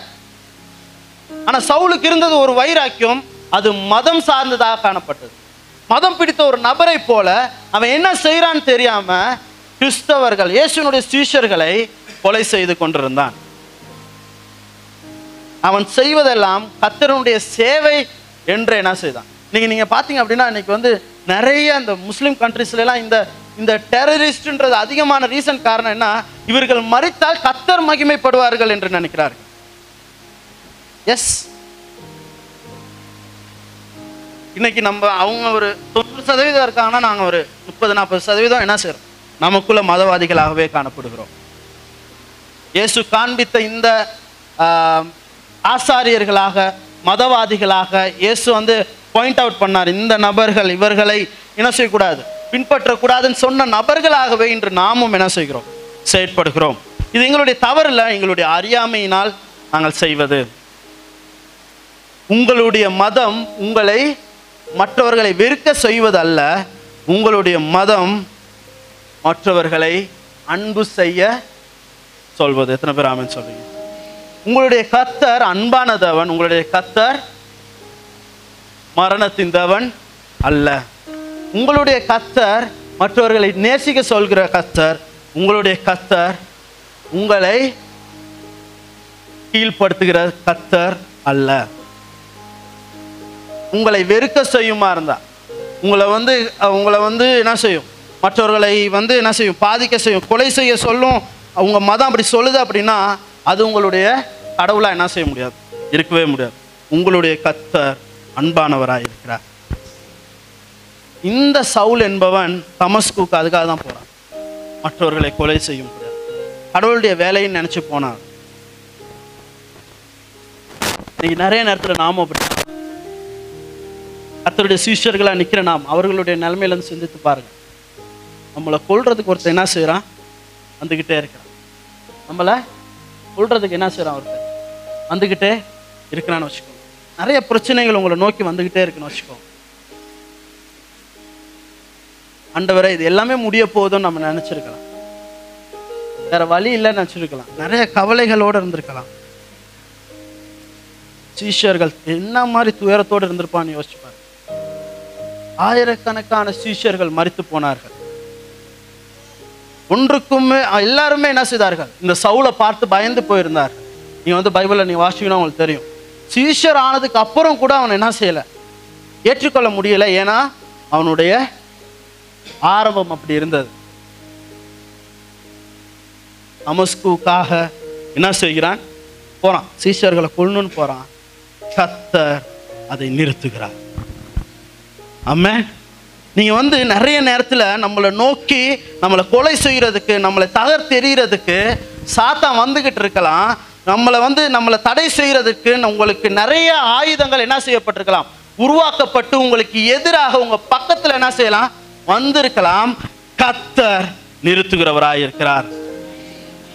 ஆனா சவுலுக்கு இருந்தது ஒரு வைராக்கியம் அது மதம் சார்ந்ததாக காணப்பட்டது. மதம் பிடித்த ஒரு நபரை போல அவன் என்ன செய்யறான்னு தெரியாம கிறிஸ்தவர்கள் இயேசுனுடைய சீஷர்களை கொலை செய்து கொண்டிருந்தான். அவன் செய்வதெல்லாம் கத்தருடைய சேவை என்று என்ன செய்தான்? நீங்க நீங்க பாத்தீங்க அப்படின்னா இன்னைக்கு வந்து நிறைய இந்த முஸ்லீம் கண்ட்ரிஸ்ல எல்லாம் இந்த இந்த டெரரிஸ்ட்ன்றது அதிகமான ரீசன் காரணம் என்ன? இவர்கள் மறித்தால் கத்தர் மகிமைப்படுவார்கள் என்று நினைக்கிறார்கள். எஸ் இன்னைக்கு நம்ம அவங்க ஒரு தொண்ணூறு சதவீதம் இருக்காங்கன்னா நாங்கள் ஒரு முப்பது நாற்பது சதவீதம் என்ன செய்யறோம்? நமக்குள்ள மதவாதிகளாகவே காணப்படுகிறோம். இயேசு காண்பித்த இந்த ஆஹ், ஆசாரியர்களாக மதவாதிகளாக இயேசு வந்து பாயிண்ட் அவுட் பண்ணார். இந்த நபர்கள் இவர்களை என்ன செய்யக்கூடாது? பின்பற்றக்கூடாதுன்னு சொன்ன நபர்களாகவே இன்று நாமும் என்ன செய்கிறோம்? செயற்படுகிறோம். இது எங்களுடைய தவறில் எங்களுடைய அறியாமையினால் நாங்கள் செய்வது. உங்களுடைய மதம் உங்களை மற்றவர்களை வெறுக்க செய்வதல்ல உங்களுடைய மதம் மற்றவர்களை அன்பு செய்ய சொல்வது. எத்தனை பேர் ஆமன் சொல்றீங்க? உங்களுடைய கத்தர் அன்பானதவன் உங்களுடைய கத்தர் மரணத்தின் தவன் அல்ல. உங்களுடைய கத்தர் மற்றவர்களை நேசிக்க சொல்கிற கத்தர் உங்களுடைய கத்தர் உங்களை கீழ்ப்படுத்துகிற கத்தர் அல்ல. உங்களை வெறுக்க செய்யுமா இருந்தா உங்களை வந்து உங்களை வந்து என்ன செய்யும்? மற்றவர்களை வந்து என்ன செய்யும்? பாதிக்க செய்யும். கொலை செய்ய சொல்லும். உங்க மதம் அப்படி சொல்லுது அப்படின்னா அது உங்களுடைய கடவுளா என்ன செய்ய முடியாது? இருக்கவே முடியாது. உங்களுடைய கத்தர் அன்பானவராக இருக்கிறார் இந்த சவுல் என்பவன் தமஸ்குக்கு அதுக்காக தான் போறான். மற்றவர்களை கொலை செய்யும் கடவுளுடைய வேலைன்னு நினைச்சு போனான் இன்னைக்கு நிறைய நேரத்துல நாம அப்படி கத்தருடைய சீஷர்களா நிக்கிற நாம் அவர்களுடைய நிலைமையில இருந்து சிந்தித்து பாருங்க. நம்மளை கொல்றதுக்கு ஒருத்தர் என்ன செய்கிறான் வந்துகிட்டே இருக்கிறான். நம்மளை கொல்றதுக்கு என்ன செய்கிறான் ஒருத்தர் வந்துகிட்டே இருக்கிறான்னு வச்சுக்கோங்க. நிறைய பிரச்சனைகள் உங்களை நோக்கி வந்துகிட்டே இருக்குன்னு வச்சுக்கோங்க. ஆண்டவரை இது எல்லாமே முடிய போதும்னு நம்ம நினச்சிருக்கலாம். வேற வழி இல்லைன்னு நினைச்சிருக்கலாம். நிறைய கவலைகளோட இருந்திருக்கலாம். சீஷர்கள் என்ன மாதிரி துயரத்தோடு இருந்திருப்பான்னு யோசிச்சு ஆயிரக்கணக்கான சீஷர்கள் மறித்து போனார்கள். ஒன்றுக்குமே எல்லாருமே என்ன செய்தார்கள்? இந்த சவுலை பார்த்து பயந்து போயிருந்தார் நீ வந்து பைபிளை நீ வாசிக்கணும் உங்களுக்கு தெரியும். சீஷர் ஆனதுக்கு அப்புறம் கூட அவன் என்ன செய்யல? ஏற்றுக்கொள்ள முடியல. ஏன்னா அவனுடைய ஆரம்பம் அப்படி இருந்தது. அமஸ்குக்காக என்ன செய்கிறான்? போறான். சீஷர்களை கொள்ளணும்னு போறான். கத்தர் அதை நிறுத்துகிறார். ஆமே நீங்க வந்து நிறைய நேரத்துல நம்மளை நோக்கி நம்மளை கொலை செய்யறதுக்கு நம்மளை தகர்த்தெறியறதுக்கு சாத்தான் வந்துகிட்டு இருக்கலாம். நம்மளை வந்து நம்மளை தடை செய்யறதுக்கு உங்களுக்கு நிறைய ஆயுதங்கள் என்ன செய்யப்பட்டிருக்கலாம்? உருவாக்கப்பட்டு உங்களுக்கு எதிராக உங்க பக்கத்துல என்ன செய்யலாம்? வந்திருக்கலாம். கத்தர் நிறுத்துகிறவராய் இருக்கிறார்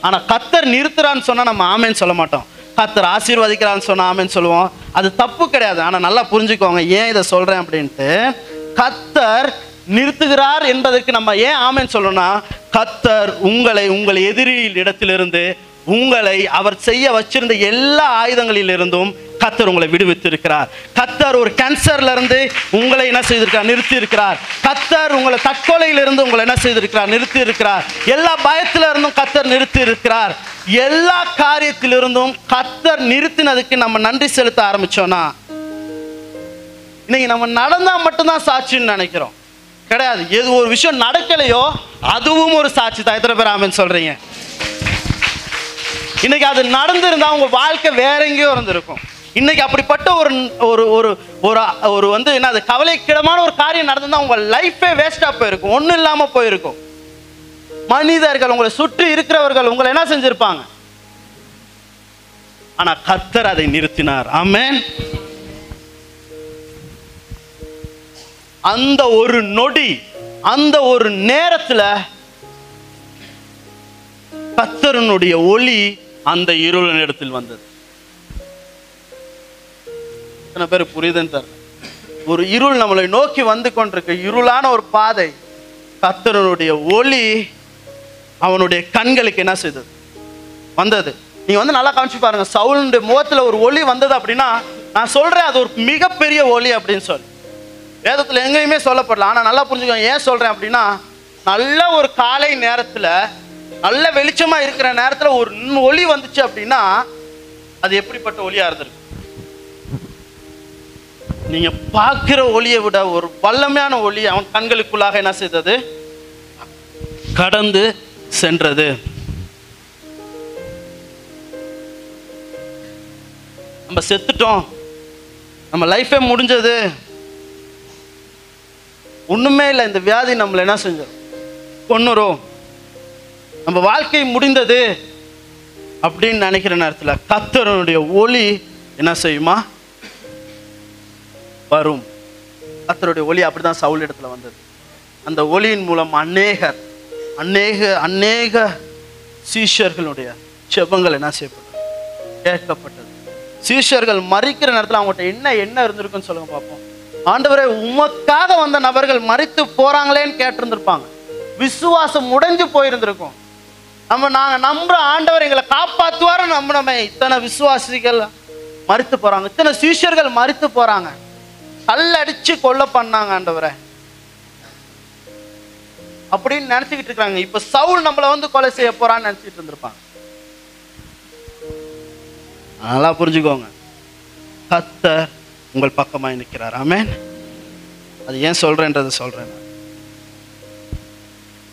ஆனா கத்தர் நிறுத்துறான்னு சொன்னா நம்ம ஆமேன்னு சொல்ல மாட்டோம். கத்தர் ஆசீர்வதிக்கிறான்னு சொன்னா ஆமேன்னு சொல்லுவோம். அது தப்பு கிடையாது. ஆனா நல்லா புரிஞ்சுக்கோங்க ஏன் இதை சொல்றேன் அப்படின்ட்டு. கத்தர் நிறுத்துகிறார் என்பதற்கு நம்ம ஏன் ஆமேன்னு சொல்லணும்னா கத்தர் உங்களை உங்கள் எதிரியில் இடத்திலிருந்து உங்களை அவர் செய்ய வச்சிருந்த எல்லா ஆயுதங்களிலிருந்தும் கத்தர் உங்களை விடுவித்திருக்கிறார். கத்தர் ஒரு கேன்சர்ல இருந்து உங்களை என்ன செய்திருக்கிறார்? நிறுத்தி இருக்கிறார் கத்தர் உங்களை தற்கொலையிலிருந்து உங்களை என்ன செய்திருக்கிறார்? நிறுத்தி இருக்கிறார் எல்லா பயத்துல இருந்தும் கத்தர் நிறுத்தி இருக்கிறார் எல்லா காரியத்திலிருந்தும் கத்தர் நிறுத்தினதுக்கு நம்ம நன்றி செலுத்த ஆரம்பிச்சோம்னா இன்னைக்கு நம்ம நடந்தா மட்டும்தான் சாட்சின்னு நினைக்கிறோம். கிடையாது. எது ஒரு விஷயம் நடக்கலையோ அதுவும் ஒரு சாட்சி தான் எத்தனை பேர் ஆமென்னு சொல்றீங்க? இன்னைக்கு அது நடந்திருந்தா உங்க வாழ்க்கை வேற எங்கேயோ இருந்திருக்கும். இன்னைக்கு அப்படிப்பட்ட ஒரு ஒரு ஒரு ஒரு ஒரு வந்து என்ன அது கவலைக்கிடமான ஒரு காரியம் நடந்திருந்தா உங்க லைஃபே வேஸ்டா போயிருக்கும். ஒன்றும் இல்லாம போயிருக்கும். மனிதர்கள் உங்களை சுற்றி இருக்கிறவர்கள் உங்களை என்ன செஞ்சிருப்பாங்க? ஆனா கர்த்தர் அதை நிறுத்தினார். ஆமேன் அந்த ஒரு நொடி அந்த ஒரு நேரத்துல கத்தரனுடைய ஒளி அந்த இருளின் இடத்தில் வந்தது. எத்தனை பேர் புரியுதுன்னு தெரியல. ஒரு இருள் நம்மளை நோக்கி வந்து கொண்டிருக்க. இருளான ஒரு பாதை கத்தரனுடைய ஒளி அவனுடைய கண்களுக்கு என்ன செய்தது? வந்தது. நீங்க வந்து நல்லா காமிச்சு பாருங்க. சவுலுடைய முகத்துல ஒரு ஒளி வந்தது அப்படின்னா நான் சொல்றேன் அது ஒரு மிகப்பெரிய ஒளி அப்படின்னு சொல்லி. வேதத்துல எங்கேயுமே சொல்லப்படல. ஆனா நல்லா புரிஞ்சுக்கோங்க. ஏன் சொல்றேன் அப்படின்னா நல்ல ஒரு காலை நேரத்துல நல்ல வெளிச்சமா இருக்கிற நேரத்துல ஒரு ஒளி வந்துச்சு அப்படின்னா அது எப்படிப்பட்ட ஒளியா இருந்திருக்கு? நீங்க பார்க்கிற ஒளியை விட ஒரு வல்லமையான ஒளி அவன் கண்களுக்குள்ளாக என்ன செய்தது? கடந்து சென்றது. நம்ம செத்துட்டோம். நம்ம லைஃபே முடிஞ்சது. ஒண்ணுமே இல்லை இந்த வியாதி நம்மளை என்ன செஞ்சோம் கொன்னுரும். நம்ம வாழ்க்கை முடிந்தது அப்படின்னு நினைக்கிற நேரத்தில் கத்தரனுடைய ஒளி என்ன செய்யுமா? வரும். கத்தருடைய ஒளி அப்படிதான் சவுல் இடத்துல வந்தது. அந்த ஒளியின் மூலம் அநேகர் அநேக அநேக சீஷர்களுடைய செபங்கள் என்ன செய்யப்பட்டது? கேட்கப்பட்டது. சீஷர்கள் மறிக்கிற நேரத்தில் அவங்ககிட்ட என்ன என்ன இருந்திருக்குன்னு சொல்லுங்க பார்ப்போம். ஆண்டவரே உமக்காக வந்த நபர்கள் மறித்து போறாங்களேன்னு கேட்டிருந்திருப்பாங்க. விசுவாசம் உடைஞ்சு போயிருந்திருக்கும். நம்ம நாங்க நம்புற ஆண்டவர் எங்களை காப்பாத்துவாரு நம்பினோமே. இத்தனை விசுவாசிகள் மறுத்து போறாங்க. இத்தனை சீஷர்கள் மறித்து போறாங்க. கல்லடிச்சு கொலை பண்ணாங்க ஆண்டவரை. அப்படின்னு நினச்சிக்கிட்டு இருக்காங்க. இப்ப சவுல் நம்மளை வந்து கொலை செய்ய போறான்னு நினைச்சிட்டு இருந்திருப்பாங்க. நல்லா புரிஞ்சுக்கோங்க. கத்தர் உங்கள் பக்கமாக நிற்கிறார். ஆமேன். அது ஏன் சொல்கிறேன்றதை சொல்றேன்.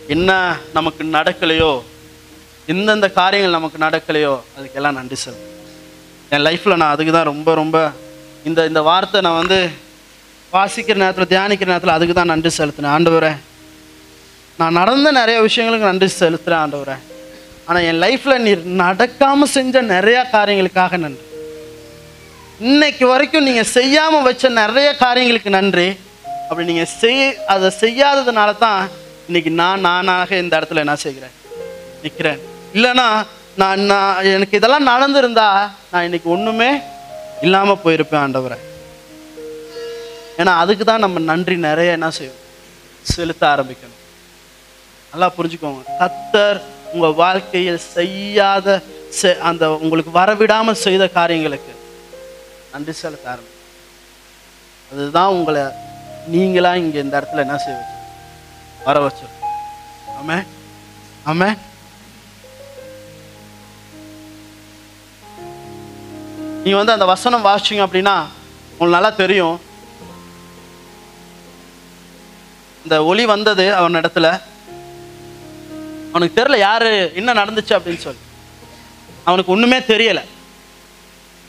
என்ன நமக்கு நடக்கலையோ எந்தெந்த காரியங்கள் நமக்கு நடக்கலையோ அதுக்கெல்லாம் நன்றி செலுத்து என் லைஃப்பில் நான் அதுக்கு தான் ரொம்ப ரொம்ப இந்த இந்த வார்த்தை நான் வந்து வாசிக்கிற நேரத்தில் தியானிக்கிற நேரத்தில் அதுக்கு தான் நன்றி செலுத்தினேன். ஆண்டவரே நான் நடந்த நிறைய விஷயங்களுக்கு நன்றி செலுத்துகிறேன் ஆண்டவரே. ஆனால் என் லைஃப்பில் நீ நடக்காமல் செஞ்ச நிறையா காரியங்களுக்காக நன்றி. இன்னைக்கு வரைக்கும் நீங்கள் செய்யாமல் வச்ச நிறைய காரியங்களுக்கு நன்றி. அப்படி நீங்கள் செய் அதை செய்யாததுனால தான் இன்னைக்கு நான் நானாக இந்த இடத்துல என்ன செய்கிறேன்? நிற்கிறேன் இல்லைன்னா நான் நான் எனக்கு இதெல்லாம் நடந்திருந்தா நான் இன்னைக்கு ஒன்றுமே இல்லாமல் போயிருப்பேன் ஆண்டவரை. ஏன்னா அதுக்கு தான் நம்ம நன்றி நிறைய என்ன செய்வோம்? செலுத்த ஆரம்பிக்கணும். நல்லா புரிஞ்சுக்கோங்க. கத்தர் உங்கள் வாழ்க்கையில் செய்யாத செ- அந்த உங்களுக்கு வரவிடாமல் செய்த காரியங்களுக்கு நன்றி செலுத்த ஆரம்பிக்கும் அதுதான் உங்களை நீங்களாக இங்கே இந்த இடத்துல என்ன செய்ய வச்சு வர வச்சு ஆமே ஆமே நீங்கள் வந்து அந்த வசனம் வாசிச்சிங்க அப்படின்னா உங்களுக்கு நல்லா தெரியும். இந்த ஒளி வந்தது அவன் இடத்துல. அவனுக்கு தெரியல யாரு என்ன நடந்துச்சு அப்படின்னு சொல்லி. அவனுக்கு ஒண்ணுமே தெரியல.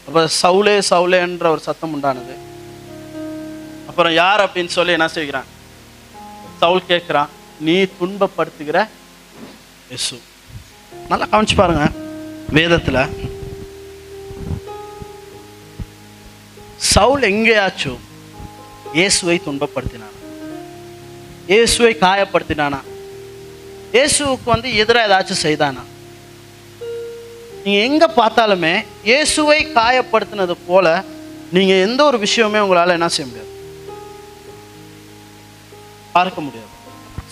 அப்ப சவுலே சவுலேன்ற ஒரு சத்தம் உண்டானது. அப்புறம் யார் அப்படின்னு சொல்லி என்ன செய்கிறான்? சவுல் கேட்கிறான் நீ துன்பப்படுத்துகிற எசு நல்லா கவனிச்சு பாருங்க வேதத்துல. சவுல் எங்கேயாச்சும் இயேசுவை துன்பப்படுத்தினானா? இயேசுவை காயப்படுத்தினானா? இயேசுவுக்கு வந்து எதிராக ஏதாச்சும் செய்தானா? நீங்கள் எங்கே பார்த்தாலுமே இயேசுவை காயப்படுத்தினது போல நீங்கள் எந்த ஒரு விஷயமே உங்களால் என்ன செய்ய முடியாது. பார்க்க முடியாது.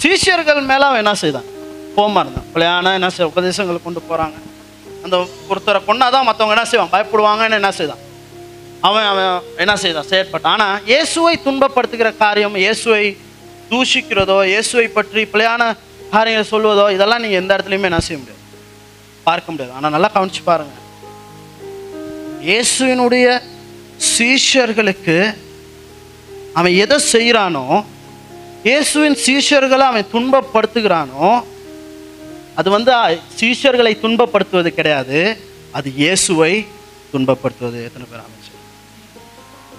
சீஷியர்கள் மேலே அவன் என்ன செய்தான்? போமா இருந்தான். பிள்ளையான என்ன செய்ய உபதேசங்களை கொண்டு போகிறாங்க அந்த ஒருத்தரை கொண்டாதான் மற்றவங்க என்ன செய்வான் பயப்படுவாங்கன்னு என்ன செய்தான்? அவன் அவன் என்ன செய்தான்? செயற்பட்டான். ஆனால் இயேசுவை துன்பப்படுத்துகிற காரியம் இயேசுவை தூஷிக்கிறதோ இயேசுவை பற்றி பிழையான காரியங்களை சொல்வதோ இதெல்லாம் நீங்கள் எந்த இடத்துலையுமே என்ன செய்ய முடியாது. பார்க்க முடியாது. ஆனால் நல்லா கவனிச்சு பாருங்க. இயேசுவினுடைய சீஷர்களுக்கு அவன் எதை செய்கிறானோ இயேசுவின் சீஷர்களை அவன் துன்பப்படுத்துகிறானோ அது வந்து சீஷர்களை துன்பப்படுத்துவது கிடையாது. அது இயேசுவை துன்பப்படுத்துவது. எத்தனை பேர்?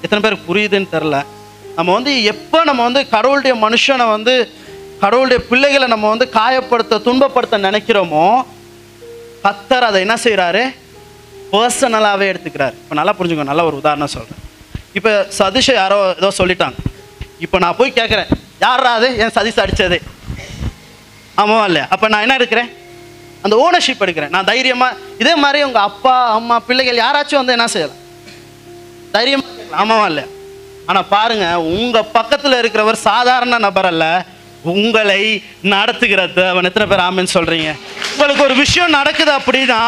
எத்தனை பேருக்கு புரியுதுன்னு தெரில. நம்ம வந்து எப்போ நம்ம வந்து கடவுளுடைய மனுஷனை வந்து கடவுளுடைய பிள்ளைகளை நம்ம வந்து காயப்படுத்த துன்பப்படுத்த நினைக்கிறோமோ கத்தர் அதை என்ன செய்கிறாரு பர்சனலாகவே எடுத்துக்கிறாரு. இப்போ நல்லா புரிஞ்சுக்கோ நல்ல ஒரு உதாரணம் சொல்கிறேன் இப்போ சதீஷை யாரோ ஏதோ சொல்லிட்டாங்க. இப்போ நான் போய் கேட்குறேன் யாரா அது? என் சதீஷ் அடித்தது ஆமாவா இல்லையா? அப்போ நான் என்ன எடுக்கிறேன்? அந்த ஓனர்ஷிப் எடுக்கிறேன். நான் தைரியமாக இதே மாதிரி உங்கள் அப்பா அம்மா பிள்ளைகள் யாராச்சும் வந்து என்ன செய்யலாம்? தைரியமாக ஆமாவா இல்லை. ஆனால் பாருங்க உங்க பக்கத்தில் இருக்கிறவர் சாதாரண நபர் அல்ல. உங்களை நடத்துகிற தேவன் எத்தனை பேர் ஆமின்னு சொல்றீங்க? உங்களுக்கு ஒரு விஷயம் நடக்குது அப்படின்னா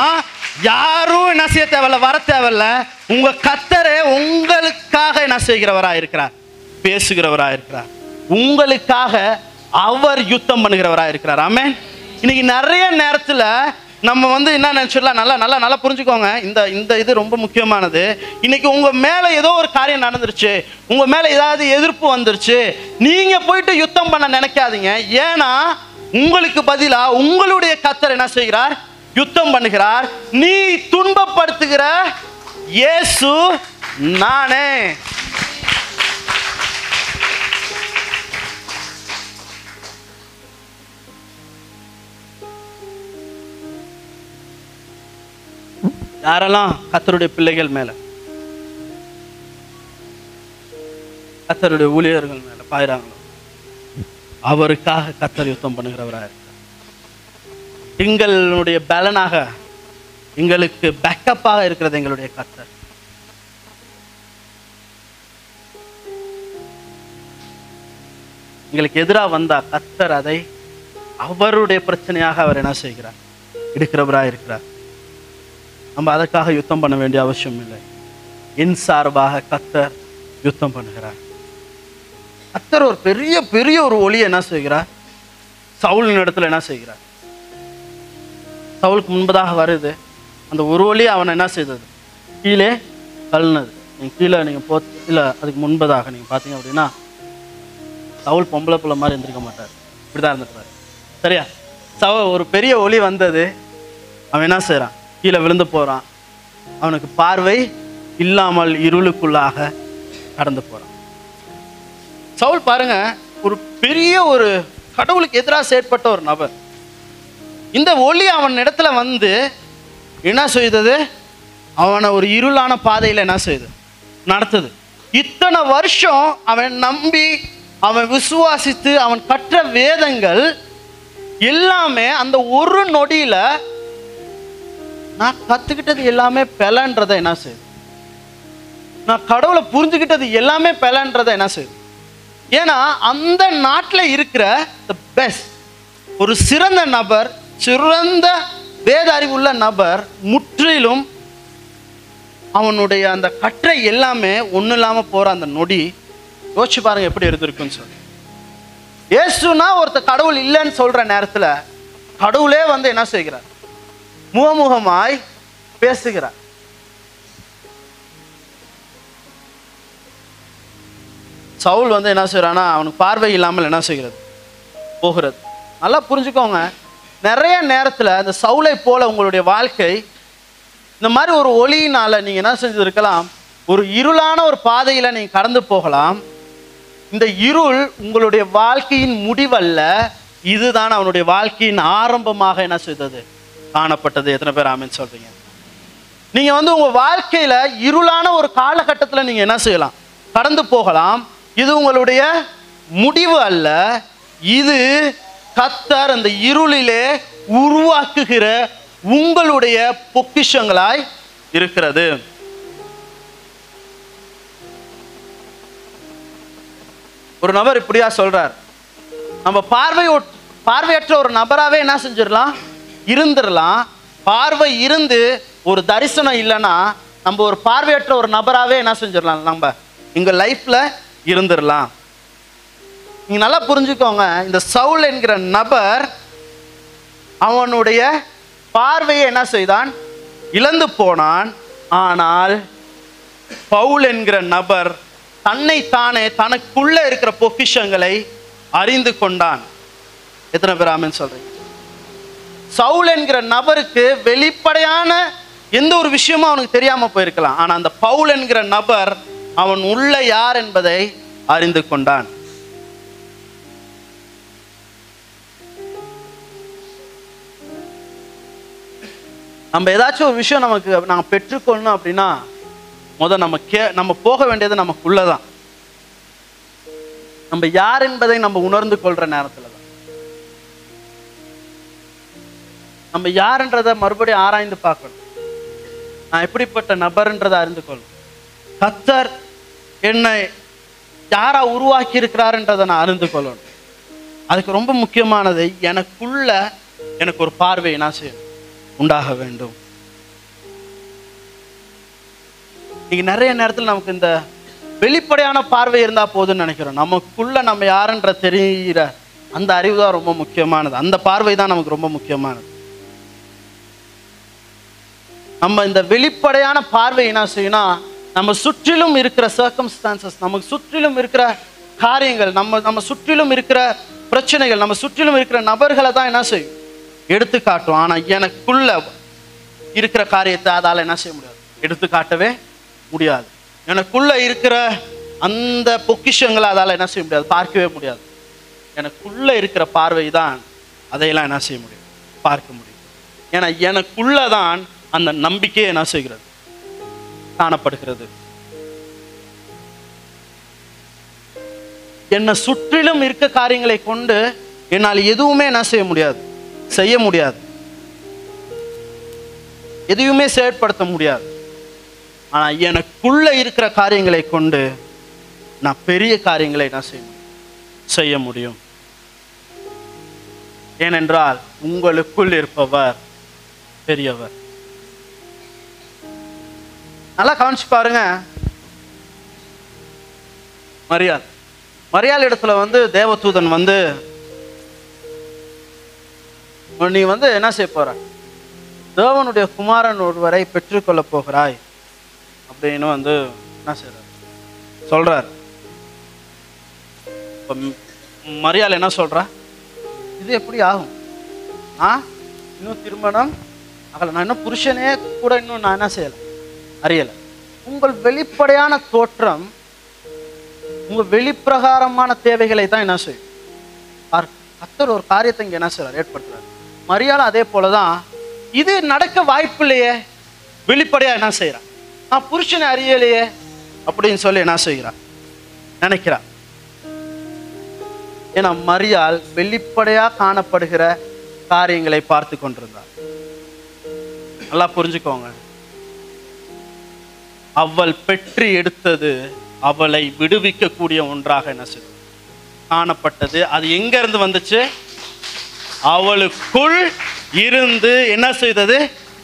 யாரும் என்ன செய்ய தேவையில்ல வர தேவையில்ல. உங்க கத்தரே உங்களுக்காக என்ன செய்கிறவரா இருக்கிறார். பேசுகிறவரா இருக்கிறார். உங்களுக்காக அவர் யுத்தம் பண்ணுகிறவரா இருக்கிறார். ஆமே இன்னைக்கு நிறைய நேரத்துல நம்ம வந்து என்ன நினச்சிடலாம்? நல்லா நல்லா நல்லா புரிஞ்சுக்கோங்க. இந்த இந்த இது ரொம்ப முக்கியமானது. இன்னைக்கு உங்கள் மேலே ஏதோ ஒரு காரியம் நடந்துருச்சு. உங்கள் மேலே ஏதாவது எதிர்ப்பு வந்துருச்சு. நீங்கள் போயிட்டு யுத்தம் பண்ண நினைக்காதீங்க. ஏன்னா உங்களுக்கு பதிலாக உங்களுடைய கத்தர் என்ன செய்கிறார்? யுத்தம் பண்ணுகிறார். நீ துன்பப்படுத்துகிற இயேசு நானே. யாரெல்லாம் கத்தருடைய பிள்ளைகள் மேல? கத்தருடைய ஊழியர்கள் மேல பாயிறாங்களோ? அவருக்காக கத்தர் யுத்தம் பண்ணுகிறவராக இருக்கார் எங்களுடைய பலனாக எங்களுக்கு பேக்கப்பாக இருக்கிறது எங்களுடைய கத்தர். எங்களுக்கு எதிராக வந்தா கத்தர் அதை அவருடைய பிரச்சனையாக அவர் என்ன செய்கிறார்? எடுக்கிறவராக இருக்கிறார். நம்ம அதற்காக யுத்தம் பண்ண வேண்டிய அவசியம் இல்லை. என் சார்பாக கத்தர் யுத்தம் பண்ணுகிறார். கத்தர் ஒரு பெரிய பெரிய ஒரு ஒளியை என்ன செய்கிறார்? சவுலின் இடத்துல என்ன செய்கிறார்? சவுலுக்கு முன்பதாக வருது. அந்த ஒரு ஒளி அவனை என்ன செய்தது? கீழே தள்ளினது. நீங்கள் கீழே நீங்கள் போ இல்லை அதுக்கு முன்பதாக நீங்கள் பார்த்தீங்க அப்படின்னா சவுல் பொம்பளை பிள்ளை மாதிரி எந்திரிக்க மாட்டார். இப்படி தான் சரியா? சவ ஒரு பெரிய ஒளி வந்தது. அவன் என்ன செய்கிறான் கீழே விழுந்து போகிறான் அவனுக்கு பார்வை இல்லாமல் இருளுக்குள்ளாக கடந்து போகிறான் சவுல் பாருங்க ஒரு பெரிய ஒரு கடவுளுக்கு எதிராக செயற்பட்ட ஒரு நபர். இந்த ஒளி அவன் இடத்துல வந்து என்ன செய்தது? அவனை ஒரு இருளான பாதையில் என்ன செய்யுது நடத்துது. இத்தனை வருஷம் அவன் நம்பி அவன் விசுவாசித்து அவன் கற்ற வேதங்கள் எல்லாமே அந்த ஒரு நொடியில நான் கத்துக்கிட்டது எல்லாமே பெலன்றதை என்ன செய்யுது நான் கடவுளை புரிஞ்சுக்கிட்டது எல்லாமே பெலன்றதை என்ன செய்யுது ஏன்னா அந்த நாட்டில் இருக்கிற த பெஸ்ட் ஒரு சிறந்த நபர் சிறந்த வேத அறிவுள்ள நபர் முற்றிலும் அவனுடைய அந்த கற்றை எல்லாமே ஒன்றும் இல்லாமல் போகிற அந்த நொடி யோசிச்சு பாருங்க எப்படி இருந்திருக்குன்னு சொல்லி. ஏசுனா ஒருத்தர் கடவுள் இல்லைன்னு சொல்ற நேரத்தில் கடவுளே வந்து என்ன செய்கிறார்? முகமுகமாய் பேசுகிறார். சவுல் வந்து என்ன செய்கிறான்னா அவனுக்கு பார்வை இல்லாமல் என்ன செய்கிறது? போகிறது. நல்லா புரிஞ்சுக்கோங்க. நிறைய நேரத்தில் அந்த சவுளை போல உங்களுடைய வாழ்க்கை இந்த மாதிரி ஒரு ஒளியினால நீங்கள் என்ன செஞ்சிருக்கலாம் ஒரு இருளான ஒரு பாதையில் நீங்கள் கடந்து போகலாம். இந்த இருள் உங்களுடைய வாழ்க்கையின் முடிவல்ல. இதுதான் அவனுடைய வாழ்க்கையின் ஆரம்பமாக என்ன செய்தது? காணப்பட்டது. எத்தனை பேர் ஆமின்னு சொல்றீங்க? நீங்க வந்து உங்க வாழ்க்கையில இருளான ஒரு காலகட்டத்தில் நீங்க என்ன செய்யலாம்? கடந்து போகலாம். இது உங்களுடைய முடிவு அல்ல. இது கத்தர் அந்த இருளிலே உருவாக்குகிற உங்களுடைய பொக்கிஷங்களாய் இருக்கிறது. ஒரு நபர் இப்படியா சொல்றார். நம்ம பார்வை பார்வையற்ற ஒரு நபராகவே என்ன செஞ்சிடலாம்? இருந்துடலாம். பார்வை இருந்து ஒரு தரிசனம் இல்லைன்னா நம்ம ஒரு பார்வையற்ற ஒரு நபராகவே என்ன செஞ்சிடலாம்? நம்ம எங்கள் லைஃப்பில் இருந்துடலாம். நீங்கள் நல்லா புரிஞ்சுக்கோங்க இந்த சவுல் என்கிற நபர் அவனுடைய பார்வையை என்ன செய்தான்? இழந்து போனான். ஆனால் பவுல் என்கிற நபர் தன்னை தானே தனக்குள்ளே இருக்கிற பொக்கிஷங்களை அறிந்து கொண்டான். எத்தனை பேர் ஆமென் சொல்கிறீங்க சவுல் என்கிற நபருக்கு வெளிப்படையான எந்த ஒரு விஷயமும் அவனுக்கு தெரியாம போயிருக்கலாம். ஆனா அந்த பவுல் என்கிற நபர் அவன் உள்ள யார் என்பதை அறிந்து கொண்டான். நம்ம ஏதாச்சும் ஒரு விஷயம் நமக்கு நாங்கள் பெற்றுக்கொள்ளணும் அப்படின்னா முத நம்ம கே நம்ம போக வேண்டியது நமக்குள்ளே தான் நம்ம யார் என்பதை நம்ம உணர்ந்து கொள்ற நேரத்தில். நம்ம யாருன்றதை மறுபடியும் ஆராய்ந்து பார்க்கணும். நான் எப்படிப்பட்ட நபர்ன்றதை அறிந்து கொள்ளணும் கத்தர் என்னை யாரா உருவாக்கி இருக்கிறாருன்றதை நான் அறிந்து கொள்ளணும். அதுக்கு ரொம்ப முக்கியமானது எனக்குள்ள எனக்கு ஒரு பார்வை நான் செய்யணும். உண்டாக வேண்டும். இன்னைக்கு நிறைய நேரத்தில் நமக்கு இந்த வெளிப்படையான பார்வை இருந்தால் போதும்னு நினைக்கிறோம். நமக்குள்ள நம்ம யாருன்ற தெரிகிற அந்த அறிவு தான் ரொம்ப முக்கியமானது. அந்த பார்வை தான் நமக்கு ரொம்ப முக்கியமானது. நம்ம இந்த வெளிப்படையான பார்வை என்ன செய்யணும் நம்ம சுற்றிலும் இருக்கிற சர்க்கம்ஸ்டான்சஸ் நமக்கு சுற்றிலும் இருக்கிற காரியங்கள் நம்ம நம்ம சுற்றிலும் இருக்கிற பிரச்சனைகள் நம்ம சுற்றிலும் இருக்கிற நபர்களை தான் என்ன செய்யும்? எடுத்து காட்டும் ஆனால் எனக்குள்ள இருக்கிற காரியத்தை அதால் என்ன செய்ய முடியாது. எடுத்து காட்டவே முடியாது. எனக்குள்ள இருக்கிற அந்த பொக்கிஷங்களை அதால் என்ன செய்ய முடியாது. பார்க்கவே முடியாது. எனக்குள்ள இருக்கிற பார்வை தான் அதையெல்லாம் என்ன செய்ய முடியும்? பார்க்க முடியும். ஏன்னா எனக்குள்ள தான் அந்த நம்பிக்கையை என்ன செய்கிறது? காணப்படுகிறது. என்னை சுற்றிலும் இருக்க காரியங்களை கொண்டு என்னால் எதுவுமே என்ன செய்ய முடியாது செய்ய முடியாது. எதையுமே செயற்படுத்த முடியாது. ஆனால் எனக்குள்ள இருக்கிற காரியங்களை கொண்டு நான் பெரிய காரியங்களை நான் செய்ய செய்ய முடியும். ஏனென்றால் உங்களுக்குள் இருப்பவர் பெரியவர். நல்லா கவனிச்சு பாருங்க. மரியாள். மரியாள் இடத்துல வந்து தேவதூதன் வந்து நீ வந்து என்ன செய்ய போற? தேவனுடைய குமாரன் ஒருவரை பெற்றுக்கொள்ள போகிறாய் அப்படின்னு வந்து என்ன செய்யறார் சொல்றார். இப்ப மரியாள் என்ன சொல்றா? இது எப்படி ஆகும்? ஆ இன்னும் திருமணம் அகல நான் இன்னும் புருஷனே கூட இன்னும் நான் என்ன செய்யலை? அறியலை. உங்கள் வெளிப்படையான தோற்றம் உங்க வெளிப்பிரகாரமான தேவைகளை தான் என்ன செய்யும்? கத்தர் ஒரு காரியத்தை இங்க என்ன செய்வார் ஏற்படுத்துறாரு. மரியாதை அதே போலதான் இது நடக்க வாய்ப்பு இல்லையே வெளிப்படையா என்ன செய்யறான் நான் புருஷனை அறியலையே அப்படின்னு சொல்லி என்ன செய்கிறான் நினைக்கிறான் ஏன்னா மரியாள் வெளிப்படையா காணப்படுகிற காரியங்களை பார்த்து கொண்டிருந்தார். நல்லா புரிஞ்சுக்கோங்க. அவள் பெற்று எடுத்தது அவளை விடுவிக்கக்கூடிய ஒன்றாக என்ன செய்யும் காணப்பட்டது. அது எங்கேருந்து வந்துச்சு? அவளுக்குள் இருந்து என்ன செய்தது?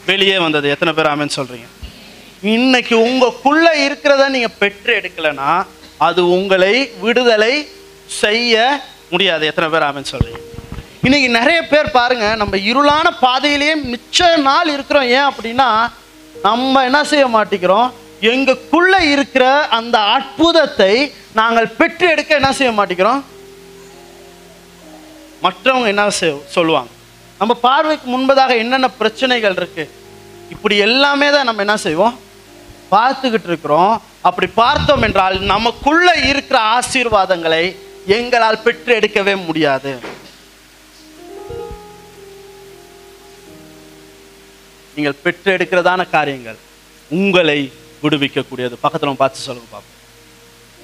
வெளியே வந்தது. எத்தனை பேர் ஆமென் சொல்கிறீங்க இன்னைக்கு உங்களுக்குள்ள இருக்கிறத நீங்கள் பெற்று எடுக்கலைன்னா அது உங்களை விடுதலை செய்ய முடியாது. எத்தனை பேர் ஆமென் சொல்கிறீங்க இன்னைக்கு நிறைய பேர் பாருங்க நம்ம இருளான பாதையிலேயே மிச்ச நாள் இருக்கிறோம். ஏன் அப்படின்னா நம்ம என்ன செய்ய மாட்டேங்கிறோம்? எங்களுக்குள்ள இருக்கிற அந்த அற்புதத்தை நாங்கள் பெற்று எடுக்க என்ன செய்ய மாட்டேங்கிறோம்? மற்றவங்க என்ன செய்- சொல்லுவாங்க. நம்ம பார்வைக்கு முன்பதாக என்னென்ன பிரச்சனைகள் இருக்கு? இப்படி எல்லாமே தான் நம்ம என்ன செய்வோம்? பார்த்துக்கிட்டு இருக்கிறோம். அப்படி பார்த்தோம் என்றால் நமக்குள்ள இருக்கிற ஆசீர்வாதங்களை எங்களால் பெற்று எடுக்கவே முடியாது. நீங்கள் பெற்று எடுக்கிறதான காரியங்கள் உங்களை விடுவிக்கக்கூடியது. பக்கத்தில் பார்த்து சொல்லுங்க பாப்போம்.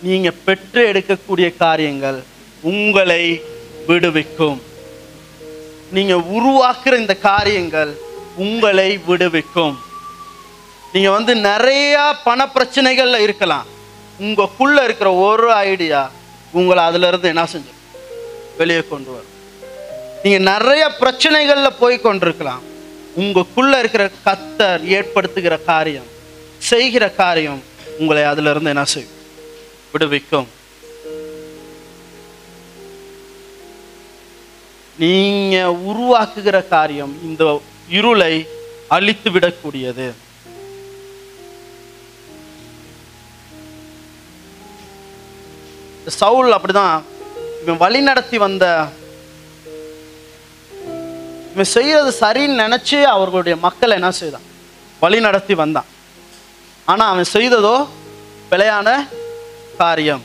நீங்க பெற்று எடுக்கக்கூடிய காரியங்கள் உங்களை விடுவிக்கும். நீங்க உருவாக்குற இந்த காரியங்கள் உங்களை விடுவிக்கும். நீங்க வந்து நிறைய பண பிரச்சனைகள்ல இருக்கலாம். உங்களுக்குள்ள இருக்கிற ஒரு ஐடியா உங்களை அதுல இருந்து என்ன செஞ்சு வெளியே கொண்டு வரும். நீங்க நிறைய பிரச்சனைகள்ல போய் கொண்டிருக்கலாம். உங்களுக்குள்ள இருக்கிற கத்தர் ஏற்படுத்துகிற காரியம் செய்கிற காரியம் உங்களை அதுல இருந்து என்ன செய்யும்? விடுவிக்கும். நீங்க உருவாக்குகிற காரியம் இந்த இருளை அழித்து விடக்கூடியது. சவுல் அப்படிதான் இவன் வழி நடத்தி வந்த இவன் செய்யறது சரின்னு நினைச்சு அவர்களுடைய மக்களை என்ன செய்தான்? வழி நடத்தி வந்தான். ஆனா அவன் செய்ததோ பிழையான காரியம்.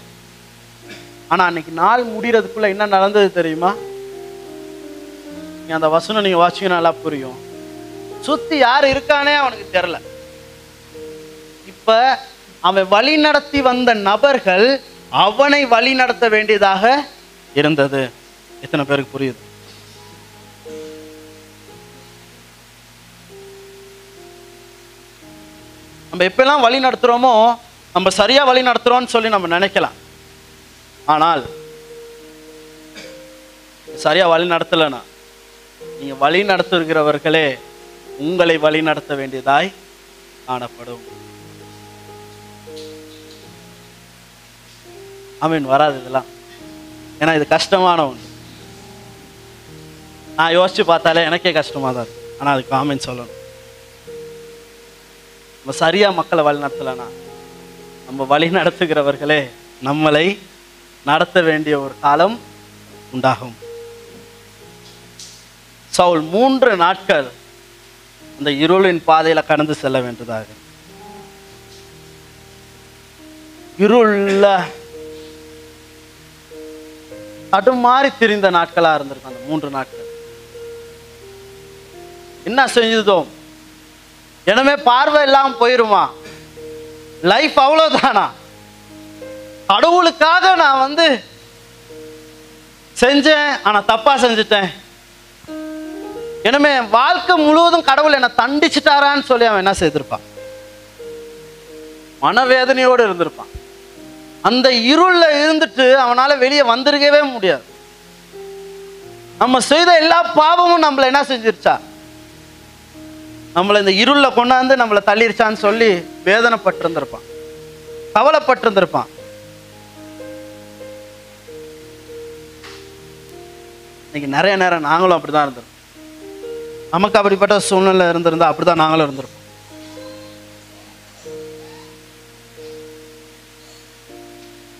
ஆனா அன்னைக்கு நாள் முடிகிறதுக்குள்ளே என்ன நடந்தது தெரியுமா? நீ அந்த வசனம் நீங்க வாசிங்கன்னா நல்லா புரியும். சுத்தி யார் இருக்கானே அவனுக்கு தெரியல. இப்ப அவன் வழி நடத்தி வந்த நபர்கள் அவனை வழி நடத்த வேண்டியதாக இருந்தது. எத்தனை பேருக்கு புரியுது? நம்ம எப்பெல்லாம் வழி நடத்துகிறோமோ நம்ம சரியாக வழி நடத்துகிறோம்னு சொல்லி நம்ம நினைக்கலாம். ஆனால் சரியாக வழி நடத்தலைன்னா நீங்கள் வழி நடத்துகிறவர்களே உங்களை வழி நடத்த வேண்டியதாய் காணப்படும். ஆமீன். வராது இதெல்லாம். ஏன்னா இது கஷ்டமான ஒன்று. நான் யோசிச்சு பார்த்தாலே எனக்கே கஷ்டமா தான் இருக்கு. ஆனால் அதுக்கு ஆமீன் சொல்லணும். நம்ம சரியா மக்களை வழி நடத்தலைன்னா நம்ம வழி நடத்துகிறவர்களே நம்மளை நடத்த வேண்டிய ஒரு காலம் உண்டாகும். சவுல் மூன்று நாட்கள் அந்த இருளின் பாதையில கடந்து செல்ல வேண்டியதாக இருள தடுமாறி திரிந்த நாட்களா இருந்திருக்கும் அந்த மூன்று நாட்கள். என்ன செஞ்சதோ எனவே பார்வை இல்லாமல் போயிருமா? லைஃப் அவ்வளோதானா கடவுளுக்காக நான் வந்து செஞ்சேன் ஆனால் தப்பாக செஞ்சுட்டேன். எனவே வாழ்க்கை முழுவதும் கடவுள் என்னை தண்டிச்சிட்டாரான்னு சொல்லி அவன் என்ன செய்திருப்பான்? மனவேதனையோடு இருந்திருப்பான். அந்த இருளில் இருந்துட்டு அவனால் வெளியே வந்திருக்கவே முடியாது. நம்ம செய்த எல்லா பாவமும் நம்மளை என்ன செஞ்சிருச்சா? நம்மளை இந்த இருள்ல கொண்டாந்து நம்மளை தள்ளிருச்சான்னு சொல்லி வேதனைப்பட்டிருந்திருப்பான். கவலைப்பட்டிருந்திருப்பான். இன்னைக்கு நிறைய நேரம் நாங்களும் அப்படிதான் இருந்திருக்கோம் நமக்கு அப்படிப்பட்ட சூழ்நிலை இருந்திருந்தா அப்படிதான் நாங்களும் இருந்திருப்போம்.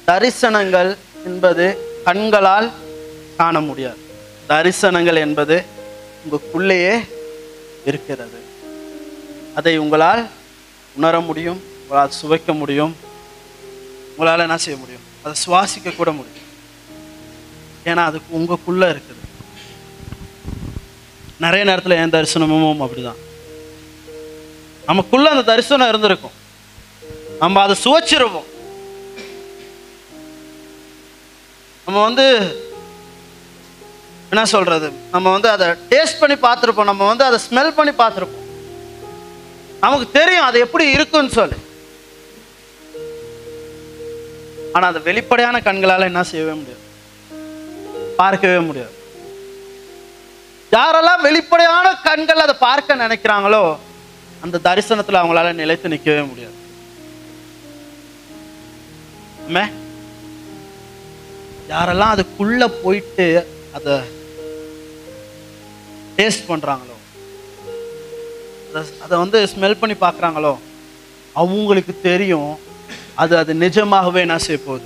தரிசனங்கள் என்பது கண்களால் காண முடியாது. தரிசனங்கள் என்பது உங்களுக்குள்ளேயே இருக்கிறது. அதை உங்களால் உணர முடியும் உங்களால் சுவைக்க முடியும் உங்களால் என்ன செய்ய முடியும்? அதை சுவாசிக்க கூட முடியும். ஏன்னா அது உங்களுக்குள்ள இருக்குது. நிறைய நேரத்தில் என் தரிசனமும் அப்படிதான். நமக்குள்ள அந்த தரிசனம் இருந்திருக்கும். நம்ம அதை சுவைச்சிருவோம். நம்ம வந்து என்ன சொல்றது? நம்ம வந்து அதை டேஸ்ட் பண்ணி பார்த்துருப்போம். நம்ம வந்து அதை ஸ்மெல் பண்ணி பார்த்துருப்போம். நமக்கு தெரியும் அது எப்படி இருக்குன்னு சொல்லி. ஆனா அந்த வெளிப்படையான கண்களால என்ன செய்யவே முடியாது. பார்க்கவே முடியாது. யாரெல்லாம் வெளிப்படையான கண்கள் அதை பார்க்க நினைக்கிறாங்களோ அந்த தரிசனத்துல அவங்களால நிலைத்து நிற்கவே முடியாது. யாரெல்லாம் அதுக்குள்ள போயிட்டு அதை டேஸ்ட் பண்றாங்களோ அதை- வந்து ஸ்மெல் பண்ணி பார்க்குறாங்களோ அவங்களுக்கு தெரியும் அது அது நிஜமாகவே என்ன செய்ய போகுது?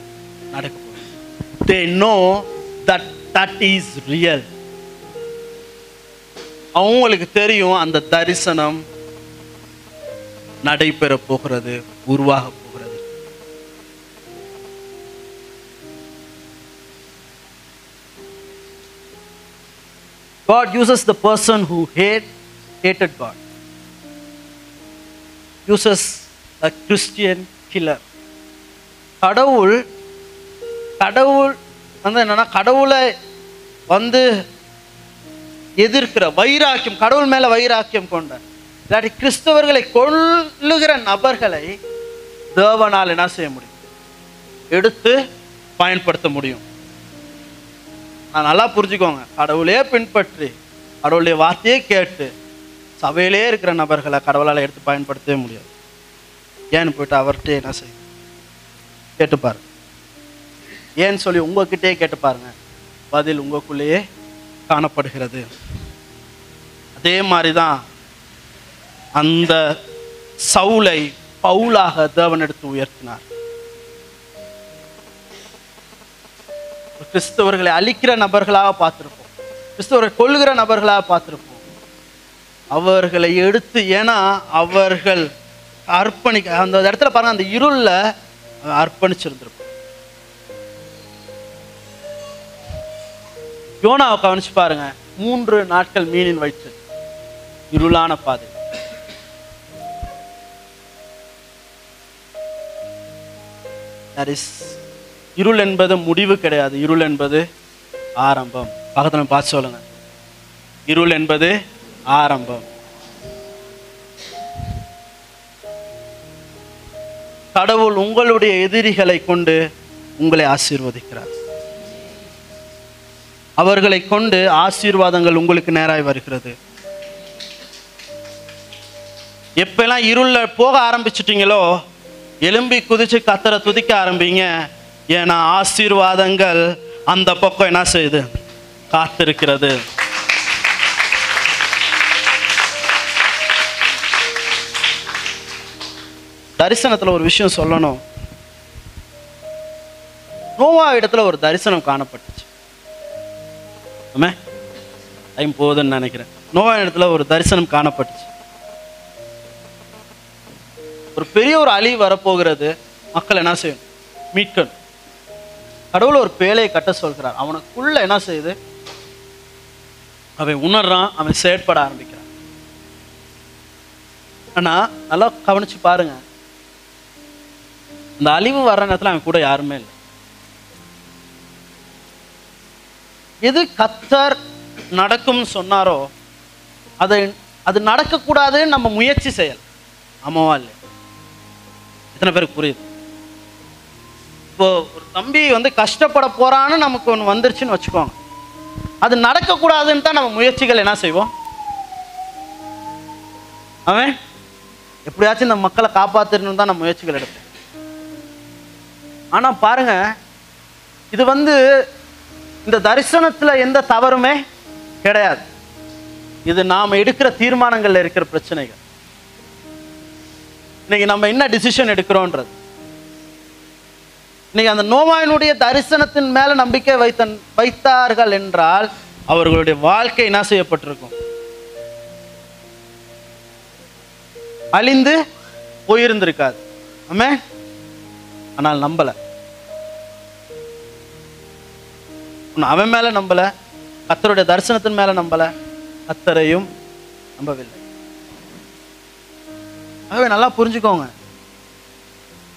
நடக்க போகுது. They know that that is real அவங்களுக்கு தெரியும் அந்த தரிசனம் நடைபெற போகிறது உருவாக போகிறது. God uses the person who hate, hated God. யூசஸ் த கிறிஸ்டியன் கில்லர் கடவுள் கடவுள் வந்து என்னன்னா கடவுளை வந்து எதிர்க்கிற வைராக்கியம் கடவுள் மேல வைராக்கியம் கொண்ட இல்லாட்டி கிறிஸ்தவர்களை கொல்லுகிற நபர்களை தேவனால் என்ன செய்ய முடியும்? எடுத்து பயன்படுத்த முடியும். நான் நல்லா புரிஞ்சுக்கோங்க. கடவுளே பின்பற்றி கடவுளுடைய வார்த்தையே கேட்டு சபையிலே இருக்கிற நபர்களை கடவுளால் எடுத்து பயன்படுத்தவே முடியாது. ஏன்னு போயிட்டு அவர்கிட்ட என்ன செய்யும்? கேட்டு ஏன்னு சொல்லி உங்ககிட்டே கேட்டு பாருங்க. பதில் உங்களுக்குள்ளேயே காணப்படுகிறது. அதே மாதிரி தான் அந்த சவுலை பவுலாக தேவன் எடுத்து உயர்த்தினார். கிறிஸ்தவர்களை அழிக்கிற நபர்களாக பார்த்திருப்போம். கிறிஸ்தவரை கொள்கிற நபர்களாக பார்த்திருப்போம். அவர்களை எடுத்து ஏன்னா அவர்கள் அர்ப்பணிக்க அந்த இடத்துல பாருங்க அந்த இருள்ல அவன் அர்ப்பணிச்சிருந்திருப்பான் யோனாவை கவனிச்சு பாருங்க. மூன்று நாட்கள் மீனின் வயிற்று இருளான பாதை. இருள் என்பது முடிவு கிடையாது. இருள் என்பது ஆரம்பம். பக்கத்தில் பார்த்து சொல்லுங்க. இருள் என்பது ஆரம்பம். கடவுள் உங்களுடைய எதிரிகளை கொண்டு உங்களை ஆசீர்வதிக்கிறார். அவர்களை கொண்டு ஆசீர்வாதங்கள் உங்களுக்கு நேராய் வருகிறது. எப்பெல்லாம் இருள போக ஆரம்பிச்சிட்டீங்களோ எலும்பி குதிச்சு கத்தரை துதிக்க ஆரம்பிங்க. ஏன்னா ஆசீர்வாதங்கள் அந்த பக்கம் என்ன செய்யுது? காத்திருக்கிறது. தரிசனத்துல ஒரு விஷயம் சொல்லணும். நோவா இடத்துல ஒரு தரிசனம் காணப்பட்டுச்சு. ஆமே டைம் போகுதுன்னு நினைக்கிறேன். நோவா இடத்துல ஒரு தரிசனம் காணப்பட்டுச்சு. ஒரு பெரிய ஒரு அழிவு வரப்போகிறது மக்கள் என்ன செய்யணும் மீட்கணும். கடவுள் ஒரு பேழையை கட்ட சொல்கிறார். அவனுக்குள்ள என்ன செய்யுது? அவன் உணர்றான் அவன் செயற்பட ஆரம்பிக்கிறான். ஆனால் நல்லா கவனிச்சு பாருங்க. இந்த அழிவு வர்ற நேரத்துல அவன் கூட யாருமே இல்லை. எது கத்தர் நடக்கும்னு சொன்னாரோ அதை அது நடக்கக்கூடாதுன்னு நம்ம முயற்சி செய்யல. ஆமாவா இல்லை எத்தனை பேருக்கு புரியுது? இப்போ ஒரு தம்பி வந்து கஷ்டப்பட போறான்னு நமக்கு ஒன்று வந்துருச்சுன்னு வச்சுக்கோங்க. அது நடக்கக்கூடாதுன்னு தான் நம்ம முயற்சிகள் என்ன செய்வோம்? அவன் எப்படியாச்சும் இந்த மக்களை காப்பாத்திரணும் தான் நம்ம முயற்சிகள் எடுப்போம். ஆனா பாருங்க இது வந்து இந்த தரிசனத்துல எந்த தவறுமே கிடையாது. இது நாம எடுக்கிற தீர்மானங்கள்ல இருக்கிற பிரச்சனைகள். இன்னைக்கு நம்ம என்ன டிசிஷன் எடுக்கிறோன்றது? இன்னைக்கு அந்த நோவாயினுடைய தரிசனத்தின் மேல நம்பிக்கை வைத்த வைத்தார்கள் என்றால் அவர்களுடைய வாழ்க்கை என்ன செய்யப்பட்டிருக்கும்? அழிந்து போயிருந்திருக்காது. ஆமே ஆனால் நம்பல. ஒன்று அவன் மேலே நம்பல. கத்தருடைய தரிசனத்தின் மேலே நம்பல. கத்தரையும் நம்பவில்லை. ஆகவே நல்லா புரிஞ்சுக்கோங்க.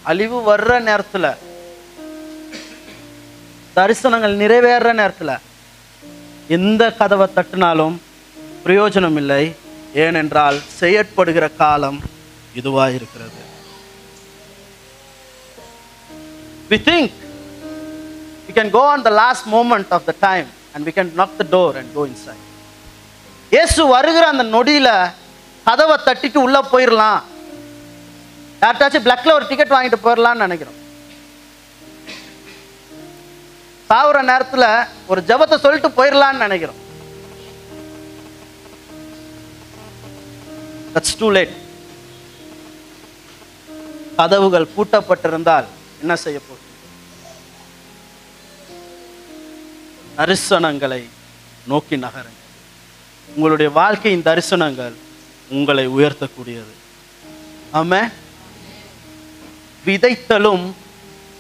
அழிவு வர்ற நேரத்தில் தரிசனங்கள் நிறைவேற நேரத்தில் எந்த கதவை தட்டினாலும் பிரயோஜனம் இல்லை. ஏனென்றால் செயற்படுகிற காலம் இதுவாக இருக்கிறது. We think we can go on the last moment of the time and we can knock the door and go inside. இயேசு வருகிற அந்த நொடியில கதவை தட்டிட்டு உள்ள போயிடலாம் யார்ட்டாச்சும் பிளக்கில் ஒரு டிக்கெட் வாங்கிட்டு போயிடலாம்னு நினைக்கிறோம். சாவுற நேரத்தில் ஒரு ஜெபத்தை சொல்லிட்டு போயிடலாம்னு நினைக்கிறோம். தட்ஸ் டூ லேட் கதவுகள் பூட்டப்பட்டிருந்தால் என்ன செய்ய போகுது தரிசனங்களை நோக்கி நகருங்கள். உங்களுடைய வாழ்க்கையின் தரிசனங்கள் உங்களை உயர்த்தக்கூடியது. ஆம விதைத்தலும்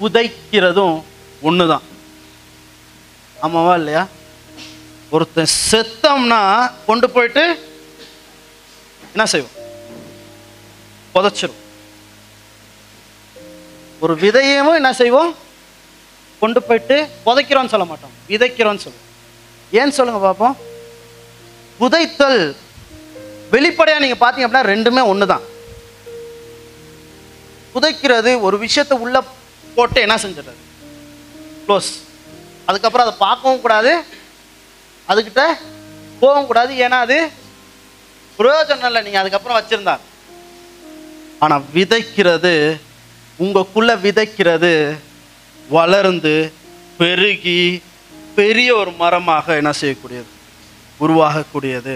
புதைக்கிறதும் ஒண்ணுதான். ஆமாவா இல்லையா? ஒருத்தன் செத்தம்னா கொண்டு போயிட்டு என்ன செய்வோம் புதைச்சிரும். ஒரு விதையமும் என்ன செய்வோம்? கொண்டு போயிட்டு புதைக்கிறோம்னு சொல்ல மாட்டோம். விதைக்கிறோம்னு சொல்லுவோம். ஏன்னு சொல்லுங்க பார்ப்போம் புதைத்தல் வெளிப்படையாக நீங்கள் பார்த்தீங்க அப்படின்னா ரெண்டுமே ஒன்று தான் புதைக்கிறது ஒரு விஷயத்தை உள்ள போட்டு என்ன செஞ்சிடுறது? க்ளோஸ் அதுக்கப்புறம் அதை பார்க்கவும் கூடாது. அதுக்கிட்ட போகவும் கூடாது. ஏன்னா அது பிரயோஜனம் இல்லை. நீங்கள் அதுக்கப்புறம் வச்சிருந்தா. ஆனால் விதைக்கிறது உங்களுக்குள்ள விதைக்கிறது வளர்ந்து பெருகி பெரிய ஒரு மரமாக என்ன செய்யக்கூடியது? உருவாகக்கூடியது.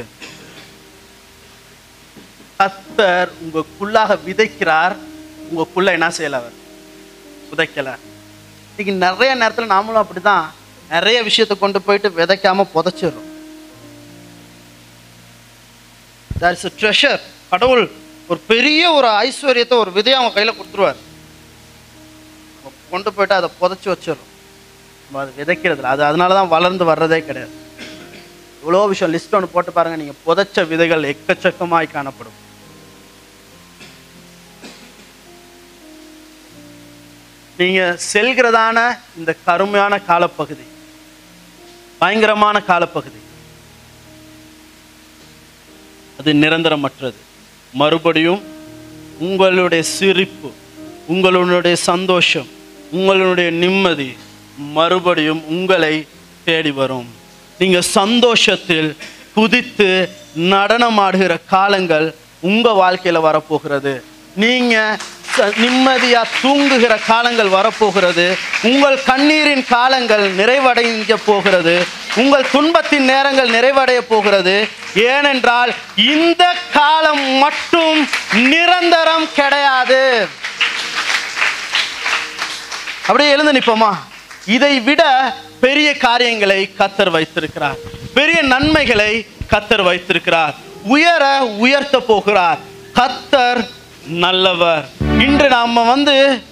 கத்தர் உங்களுக்குள்ளாக விதைக்கிறார். உங்களுக்குள்ள என்ன செய்யல அவர்? விதைக்கல இன்னைக்கு நிறைய நேரத்தில் நாமளும் அப்படிதான். நிறைய விஷயத்தை கொண்டு போயிட்டு விதைக்காம புதைச்சிடுறோம். தேர் இஸ் ட்ரெஷர் கடவுள் ஒரு பெரிய ஒரு ஐஸ்வர்யத்தை ஒரு விதையை அவங்க கையில் கொடுத்துருவார். கொண்டு போயிட்டு அதை புதைச்சி வச்சிடும் நம்ம அது விதைக்கிறதுல. அது அதனால தான் வளர்ந்து வர்றதே கிடையாது. இவ்வளோ விஷயம் லிஸ்ட் ஒன்று போட்டு பாருங்க நீங்கள் புதைச்ச விதைகள் எக்கச்சக்கமாய் காணப்படும். நீங்கள் செல்கிறதான இந்த கருமையான காலப்பகுதி பயங்கரமான காலப்பகுதி அது நிரந்தரமற்றது. மறுபடியும் உங்களுடைய சிரிப்பு உங்களுடைய சந்தோஷம் உங்களுடைய நிம்மதி மறுபடியும் உங்களை தேடி வரும். நீங்கள் சந்தோஷத்தில் குதித்து நடனமாடுகிற காலங்கள் உங்கள் வாழ்க்கையில் வரப்போகிறது. நீங்கள் நிம்மதியாக தூங்குகிற காலங்கள் வரப்போகிறது. உங்கள் கண்ணீரின் காலங்கள் நிறைவடைய போகிறது. உங்கள் துன்பத்தின் நேரங்கள் நிறைவடைய போகிறது. ஏனென்றால் இந்த காலம் மட்டும் நிரந்தரம் கிடையாது. அப்படியே எழுந்து நிற்போமா இதை விட பெரிய காரியங்களை கத்தர் வைத்திருக்கிறார். பெரிய நன்மைகளை கத்தர் வைத்திருக்கிறார். உயர உயர்த்த போகிறார். கத்தர் நல்லவர். இன்று நாம வந்து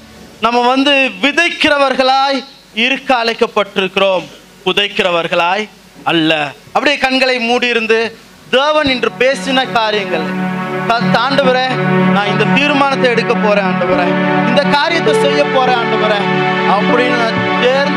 நம்ம வந்து விதைக்கிறவர்களாய் இருக்க அழைக்கப்பட்டிருக்கிறோம். புதைக்கிறவர்களாய் அல்ல. அப்படியே கண்களை மூடியிருந்து தேவன் இன்று பேசின காரியங்கள். ஆண்டவரே நான் இந்த தீர்மானத்தை எடுக்க போறேன் ஆண்டவரே. இந்த காரியத்தை செய்ய போறேன் ஆண்டவரே. அப்படின்னு நான் தேர்ந்து